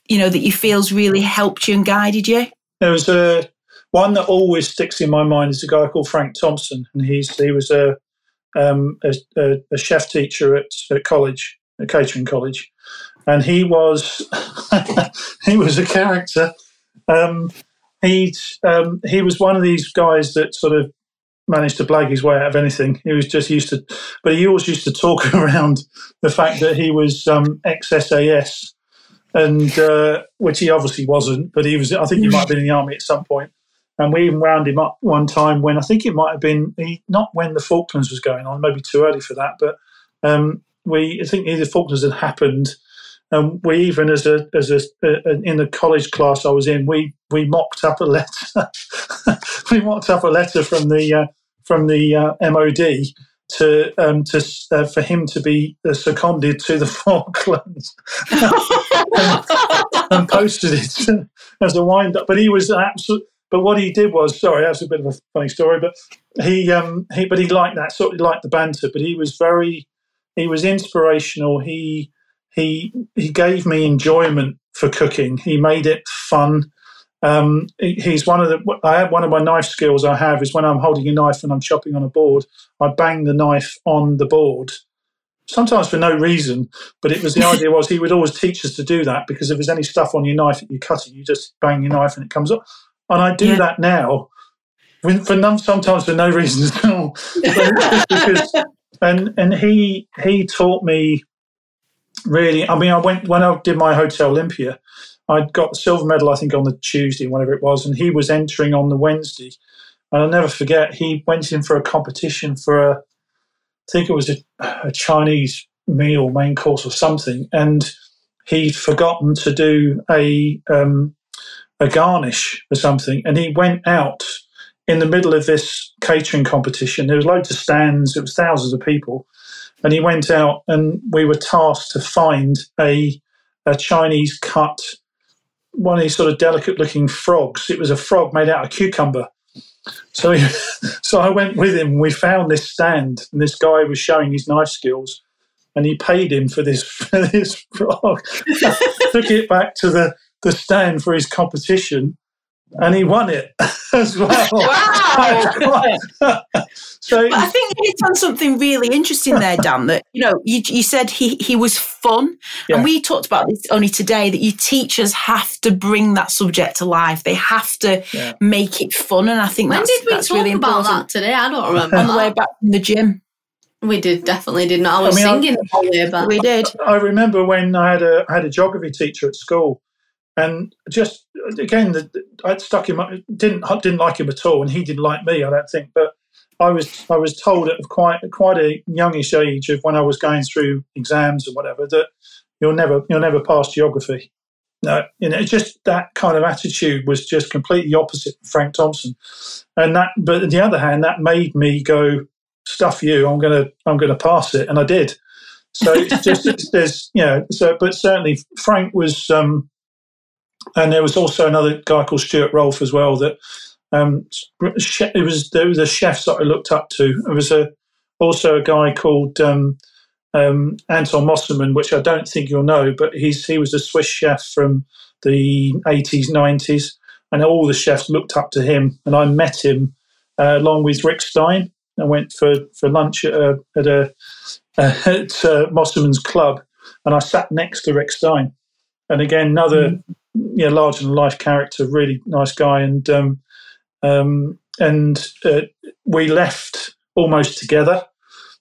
Speaker 1: you know, that you feels really helped you and guided you?
Speaker 4: There was a one that always sticks in my mind is a guy called Frank Thompson, and he's he was a um, a, a, chef teacher at, at college, a catering college, and he was he was a character. Um, he um, he was one of these guys that sort of managed to blag his way out of anything. He was just used to, but he always used to talk around the fact that he was um, ex SAS, and uh, which he obviously wasn't. But he was. I think he might have been in the army at some point. And we even wound him up one time when I think it might have been he, not when the Falklands was going on, maybe too early for that, but um, we I think either Falklands had happened, and we even as a as a, a in the college class I was in, we we mocked up a letter, we mocked up a letter from the uh, from the uh, MOD to um, to uh, for him to be uh, seconded to the Falklands and, and, posted it as a wind up. But he was absolute. But what he did was, sorry, that's a bit of a funny story, but he, um, he, but he liked that sort of liked the banter. But he was very, he was inspirational. He, he, he gave me enjoyment for cooking. He made it fun. Um, he's one of the. I have one of my knife skills. I have is when I'm holding a knife and I'm chopping on a board, I bang the knife on the board. Sometimes for no reason, but it was the idea was he would always teach us to do that because if there's any stuff on your knife that you're cutting, you just bang your knife and it comes up. And I do yeah. that now, for none, sometimes for no reason at all. because, and and he he taught me really. I mean, I went when I did my Hotelympia. I got the silver medal, I think, on the Tuesday, whatever it was, and he was entering on the Wednesday. And I'll never forget, he went in for a competition for a, I think it was a, a Chinese meal, main course or something, and he'd forgotten to do a um, a garnish or something, and he went out in the middle of this catering competition. There was loads of stands, it was thousands of people, and he went out, and we were tasked to find a a Chinese cut one of these sort of delicate looking frogs. It was a frog made out of cucumber. So, he, so I went with him. We found this stand, and this guy was showing his knife skills, and he paid him for this for this frog. Took it back to the the stand for his competition, and he won it as well.
Speaker 1: Wow! so but I think you hit on something really interesting there, Dan. That you know, you, you said he he was fun, yeah. and we talked about this only today. That you teachers have to bring that subject to life. They have to yeah. make it fun, and I think
Speaker 3: when
Speaker 1: that's,
Speaker 3: did we
Speaker 1: that's
Speaker 3: talk
Speaker 1: really
Speaker 3: about
Speaker 1: important.
Speaker 3: that today? I don't remember.
Speaker 1: On the way back from the gym.
Speaker 3: We did definitely did not. I was I mean, singing I, the whole way back.
Speaker 1: We did.
Speaker 4: I remember when I had a I had a geography teacher at school, and just again, the, I stuck him. Didn't didn't like him at all, and he didn't like me. I don't think, but I was I was told at quite quite a youngish age of when I was going through exams and whatever that you'll never you'll never pass geography. No, you know, just that kind of attitude was just completely opposite Frank Thompson, and that. But on the other hand, that made me go, "Stuff you! I'm gonna I'm gonna pass it," and I did. So it's just it's, there's you know so but certainly Frank was um, and there was also another guy called Stuart Rolfe as well that um, it was there was a chef that I looked up to. There was a also a guy called um, um, Anton Mosimann, which I don't think you'll know, but he's he was a Swiss chef from the 80s, 90s, and all the chefs looked up to him. And I met him uh, along with Rick Stein. I went for, for lunch at a, at, a, at uh, Mosimann's club, and I sat next to Rick Stein. And again, another mm you know, larger than life character, really nice guy, and um, um, and uh, we left almost together.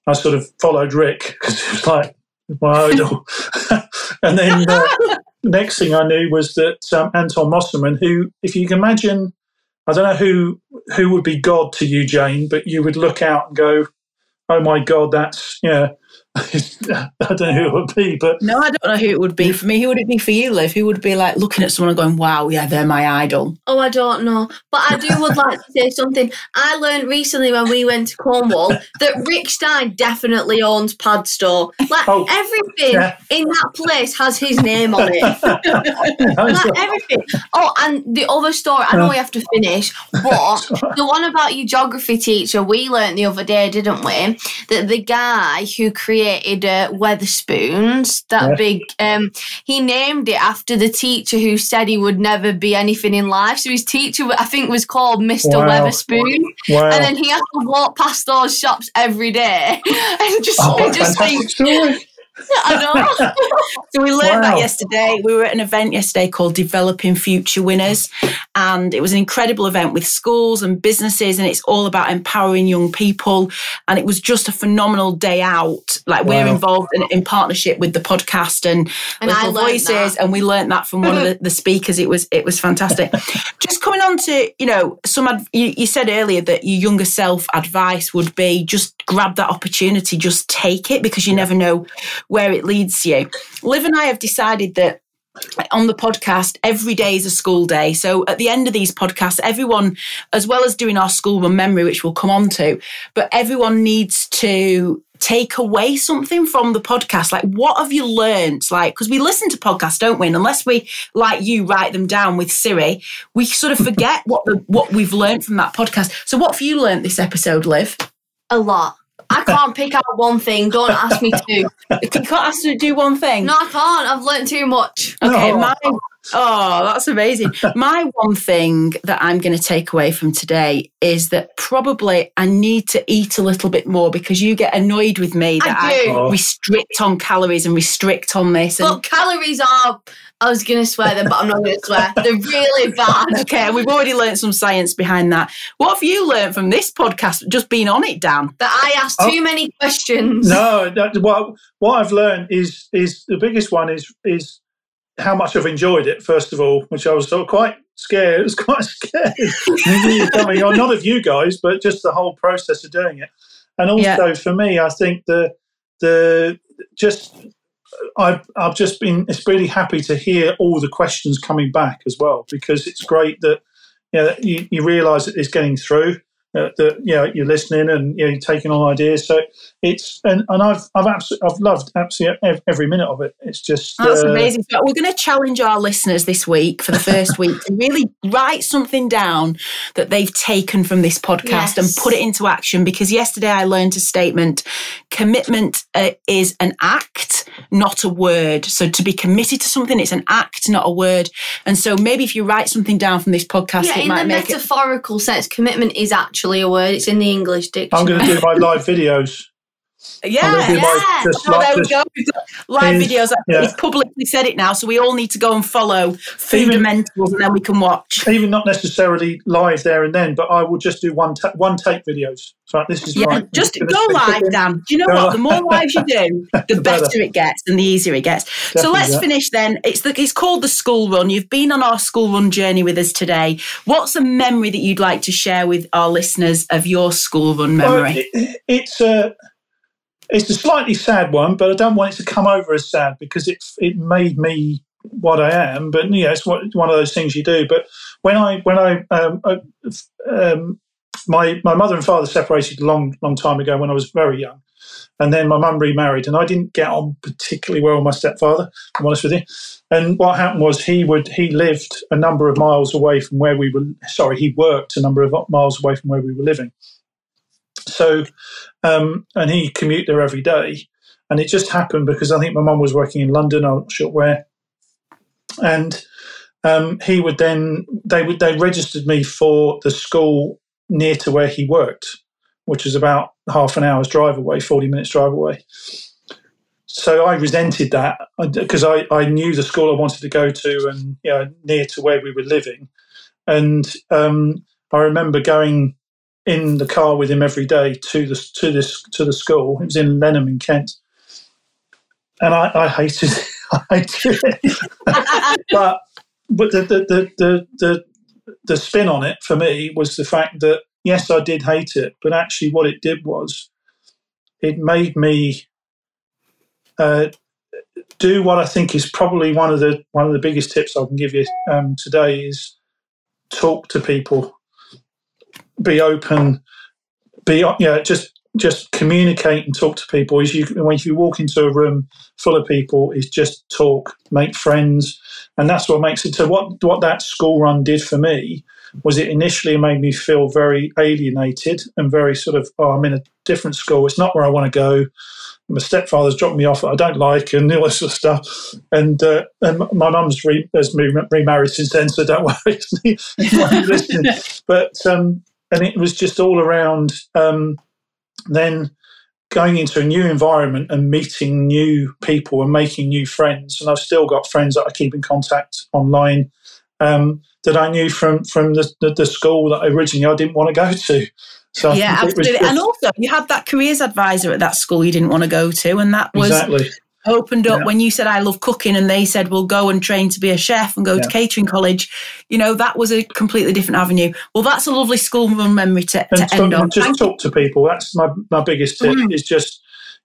Speaker 4: I sort of followed Rick because he was like my idol, and then uh, next thing I knew was that um, Anton Mosimann, who, if you can imagine, I don't know who who would be God to you, Jane, but you would look out and go, "Oh my God, that's yeah." I don't know who it would be, but
Speaker 1: no, I don't know who it would be for me. Who would it be for you, Liv? Who would be like looking at someone and going, "Wow, yeah, they're my idol."
Speaker 3: Oh, I don't know, but I do would like to say something. I learned recently when we went to Cornwall that Rick Stein definitely owns Padstow. Like oh, everything yeah. in that place has his name on it. like everything. Oh, and the other story. I know we have to finish, but the one about your geography teacher we learned the other day, didn't we? That the guy who created created uh, Wetherspoons, that yeah. big. Um, he named it after the teacher who said he would never be anything in life. So his teacher, I think, was called Mister wow. Wetherspoon, wow. and then he had to walk past those shops every day and just,
Speaker 4: oh,
Speaker 3: just
Speaker 4: story.
Speaker 3: I know.
Speaker 1: so we learned wow. that yesterday. We were at an event yesterday called Developing Future Winners, and it was an incredible event with schools and businesses, and it's all about empowering young people. And it was just a phenomenal day out. Like wow. we're involved in, in, partnership with the podcast and, and Little Voices, that. and we learned that from one of the, the, speakers. It was it was fantastic. just coming on to you know some ad- you, you said earlier that your younger self advice would be just grab that opportunity, just take it because you never know where it leads you. Liv and I have decided that on the podcast every day is a school day. So at the end of these podcasts everyone as well as doing our school run memory which we'll come on to but everyone needs to take away something from the podcast. Like what have you learned? Like because we listen to podcasts don't we? And unless we like you write them down with siri we sort of forget what the what we've learned from that podcast. So what have you learned this episode liv?
Speaker 3: A lot I can't pick out one thing. Don't ask me to. You
Speaker 1: can't ask me to do one thing.
Speaker 3: No, I can't. I've learned too much.
Speaker 1: Okay, my oh, that's amazing. my one thing that I'm going to take away from today is that probably I need to eat a little bit more because you get annoyed with me that I, I oh. restrict on calories and restrict on this.
Speaker 3: And, calories are I was going to swear them, but I'm not going to swear. They're really bad.
Speaker 1: Okay, we've already learned some science behind that. What have you learned from this podcast? Just being on it, Dan.
Speaker 3: That I asked oh. too many questions.
Speaker 4: No, that, what what I've learned is is the biggest one is is how much I've enjoyed it. First of all, which I was sort of quite scared. It was quite scared. coming on, not of you guys, but just the whole process of doing it. And also yeah. for me, I think the the just I've, I've just been it's really happy to hear all the questions coming back as well because it's great that you, know, you, you realise that it's getting through uh, that you know you're listening and you know, you're taking on ideas. So it's and, and I've I've absolutely I've loved absolutely every minute of it. It's just
Speaker 1: that's uh, amazing. But we're going to challenge our listeners this week for the first week to really write something down that they've taken from this podcast yes. and put it into action. Because yesterday I learned a statement: commitment uh, is an act, not a word. So to be committed to something, it's an act, not a word. And so maybe if you write something down from this podcast,
Speaker 3: yeah,
Speaker 1: it
Speaker 3: in
Speaker 1: might
Speaker 3: the
Speaker 1: make
Speaker 3: metaphorical
Speaker 1: it...
Speaker 3: sense, commitment is actually actually a word. It's in the English dictionary.
Speaker 4: I'm going to do my live videos.
Speaker 1: Yeah, yeah. Oh, there we go. Live videos. Yeah. He's publicly said it now, so we all need to go and follow Foodamentals, and then we can watch.
Speaker 4: Even not necessarily live there and then, but I will just do one ta- one take videos. So this is
Speaker 1: yeah,
Speaker 4: right.
Speaker 1: just go live, Dan. Do you know what? The more lives you do, the, the better. better. it gets, and the easier it gets. Definitely so let's that. finish then. It's the, it's called the school run. You've been on our school run journey with us today. What's a memory that you'd like to share with our listeners of your school run memory? Well,
Speaker 4: it, it's a. Uh, it's a slightly sad one, but I don't want it to come over as sad because it it made me what I am. But yeah, it's one of those things you do. But when I when I um, uh, um, my my mother and father separated a long long time ago when I was very young, and then my mum remarried, and I didn't get on particularly well with my stepfather. I'm honest with you. And what happened was he would he lived a number of miles away from where we were. Sorry, he worked a number of miles away from where we were living. So, um, and he commute there every day. And it just happened because I think my mum was working in London, I'm not sure where. And um, he would then, they would, they registered me for the school near to where he worked, which was about half an hour's drive away, 40 minutes drive away. So I resented that because I, I knew the school I wanted to go to and you know, near to where we were living. And um, I remember going in the car with him every day to the to this to the school. It was in Lenham in Kent, and I, I hated it. I hated it. but but the the, the the the the spin on it for me was the fact that yes, I did hate it, but actually, what it did was it made me. Uh, do what I think is probably one of the one of the biggest tips I can give you um, today is talk to people be open, be yeah, just just communicate and talk to people. Is you when you walk into a room full of people, is just talk, make friends, and that's what makes it. So what what that school run did for me was it initially made me feel very alienated and very sort of oh I'm in a different school. It's not where I want to go. My stepfather's dropped me off that I don't like and all this sort of stuff. And uh, and my mum's re- has remarried since then, so don't worry. but um, and it was just all around um, then going into a new environment and meeting new people and making new friends. And I've still got friends that I keep in contact online. um, that I knew from from the, the, the, school that originally I didn't want to go to.
Speaker 1: So yeah, absolutely. Just, and also, you had that careers advisor at that school you didn't want to go to, and that was
Speaker 4: exactly
Speaker 1: opened up yeah. when you said I love cooking and they said well go and train to be a chef and go yeah. to catering college you know that was a completely different avenue well that's a lovely school run memory to, to end on
Speaker 4: just Thank talk you. to people that's my, my biggest tip mm. is just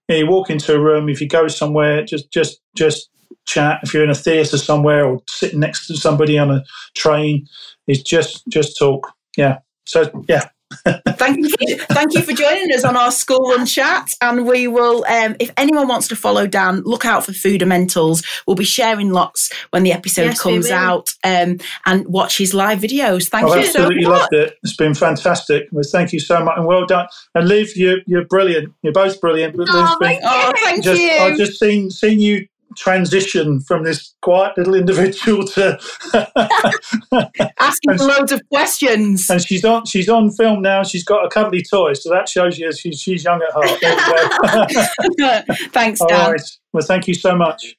Speaker 4: you, know, you walk into a room if you go somewhere just just just chat if you're in a theatre somewhere or sitting next to somebody on a train is just just talk yeah so yeah
Speaker 1: thank you, for, thank you for joining us on our school run chat. And we will, um, if anyone wants to follow Dan, look out for Foodamentals. We'll be sharing lots when the episode yes, comes out, um, and watch his live videos. Thank
Speaker 4: oh,
Speaker 1: you
Speaker 4: absolutely
Speaker 1: so
Speaker 4: much. loved it. It's been fantastic. Well, thank you so much, and well done. And Liv, you, you're brilliant. You're both brilliant.
Speaker 3: But oh, been, oh, thank
Speaker 4: just,
Speaker 3: you.
Speaker 4: I've just seen seen you transition from this quiet little individual to
Speaker 1: asking loads of questions.
Speaker 4: And she's on she's on film now. She's got a cuddly toy, so that shows you she's she's young at
Speaker 1: heart. Thanks, Dan. All right.
Speaker 4: Well, thank you so much.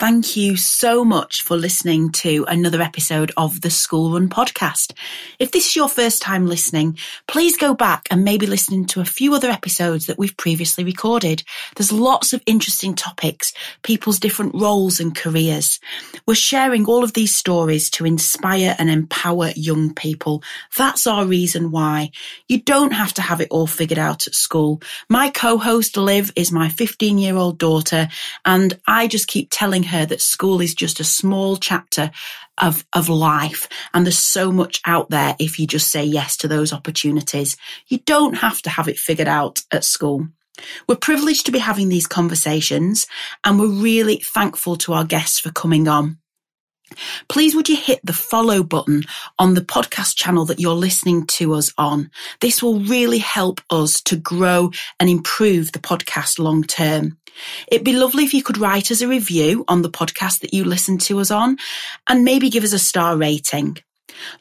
Speaker 1: Thank you so much for listening to another episode of the School Run podcast. If this is your first time listening, please go back and maybe listen to a few other episodes that we've previously recorded. There's lots of interesting topics, people's different roles and careers. We're sharing all of these stories to inspire and empower young people. That's our reason why. You don't have to have it all figured out at school. My co-host Liv is my 15 year old daughter and I just keep telling her that school is just a small chapter of, of life. And there's so much out there if you just say yes to those opportunities. You don't have to have it figured out at school. We're privileged to be having these conversations and we're really thankful to our guests for coming on. Please would you hit the follow button on the podcast channel that you're listening to us on? This will really help us to grow and improve the podcast long term. It'd be lovely if you could write us a review on the podcast that you listen to us on and maybe give us a star rating.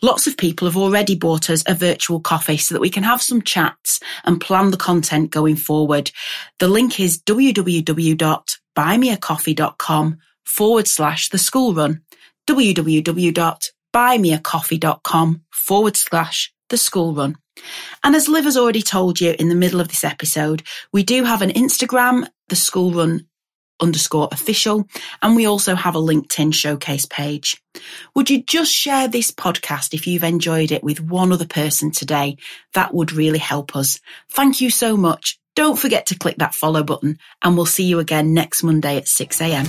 Speaker 1: Lots of people have already bought us a virtual coffee so that we can have some chats and plan the content going forward. The link is www.buymeacoffee.com forward slash the school run. www.buymeacoffee.com forward slash the school run. And as Liv has already told you in the middle of this episode, we do have an Instagram, the school run underscore official, and we also have a LinkedIn showcase page. Would you just share this podcast if you've enjoyed it with one other person today? That would really help us. Thank you so much. Don't forget to click that follow button and we'll see you again next Monday at 6 a.m.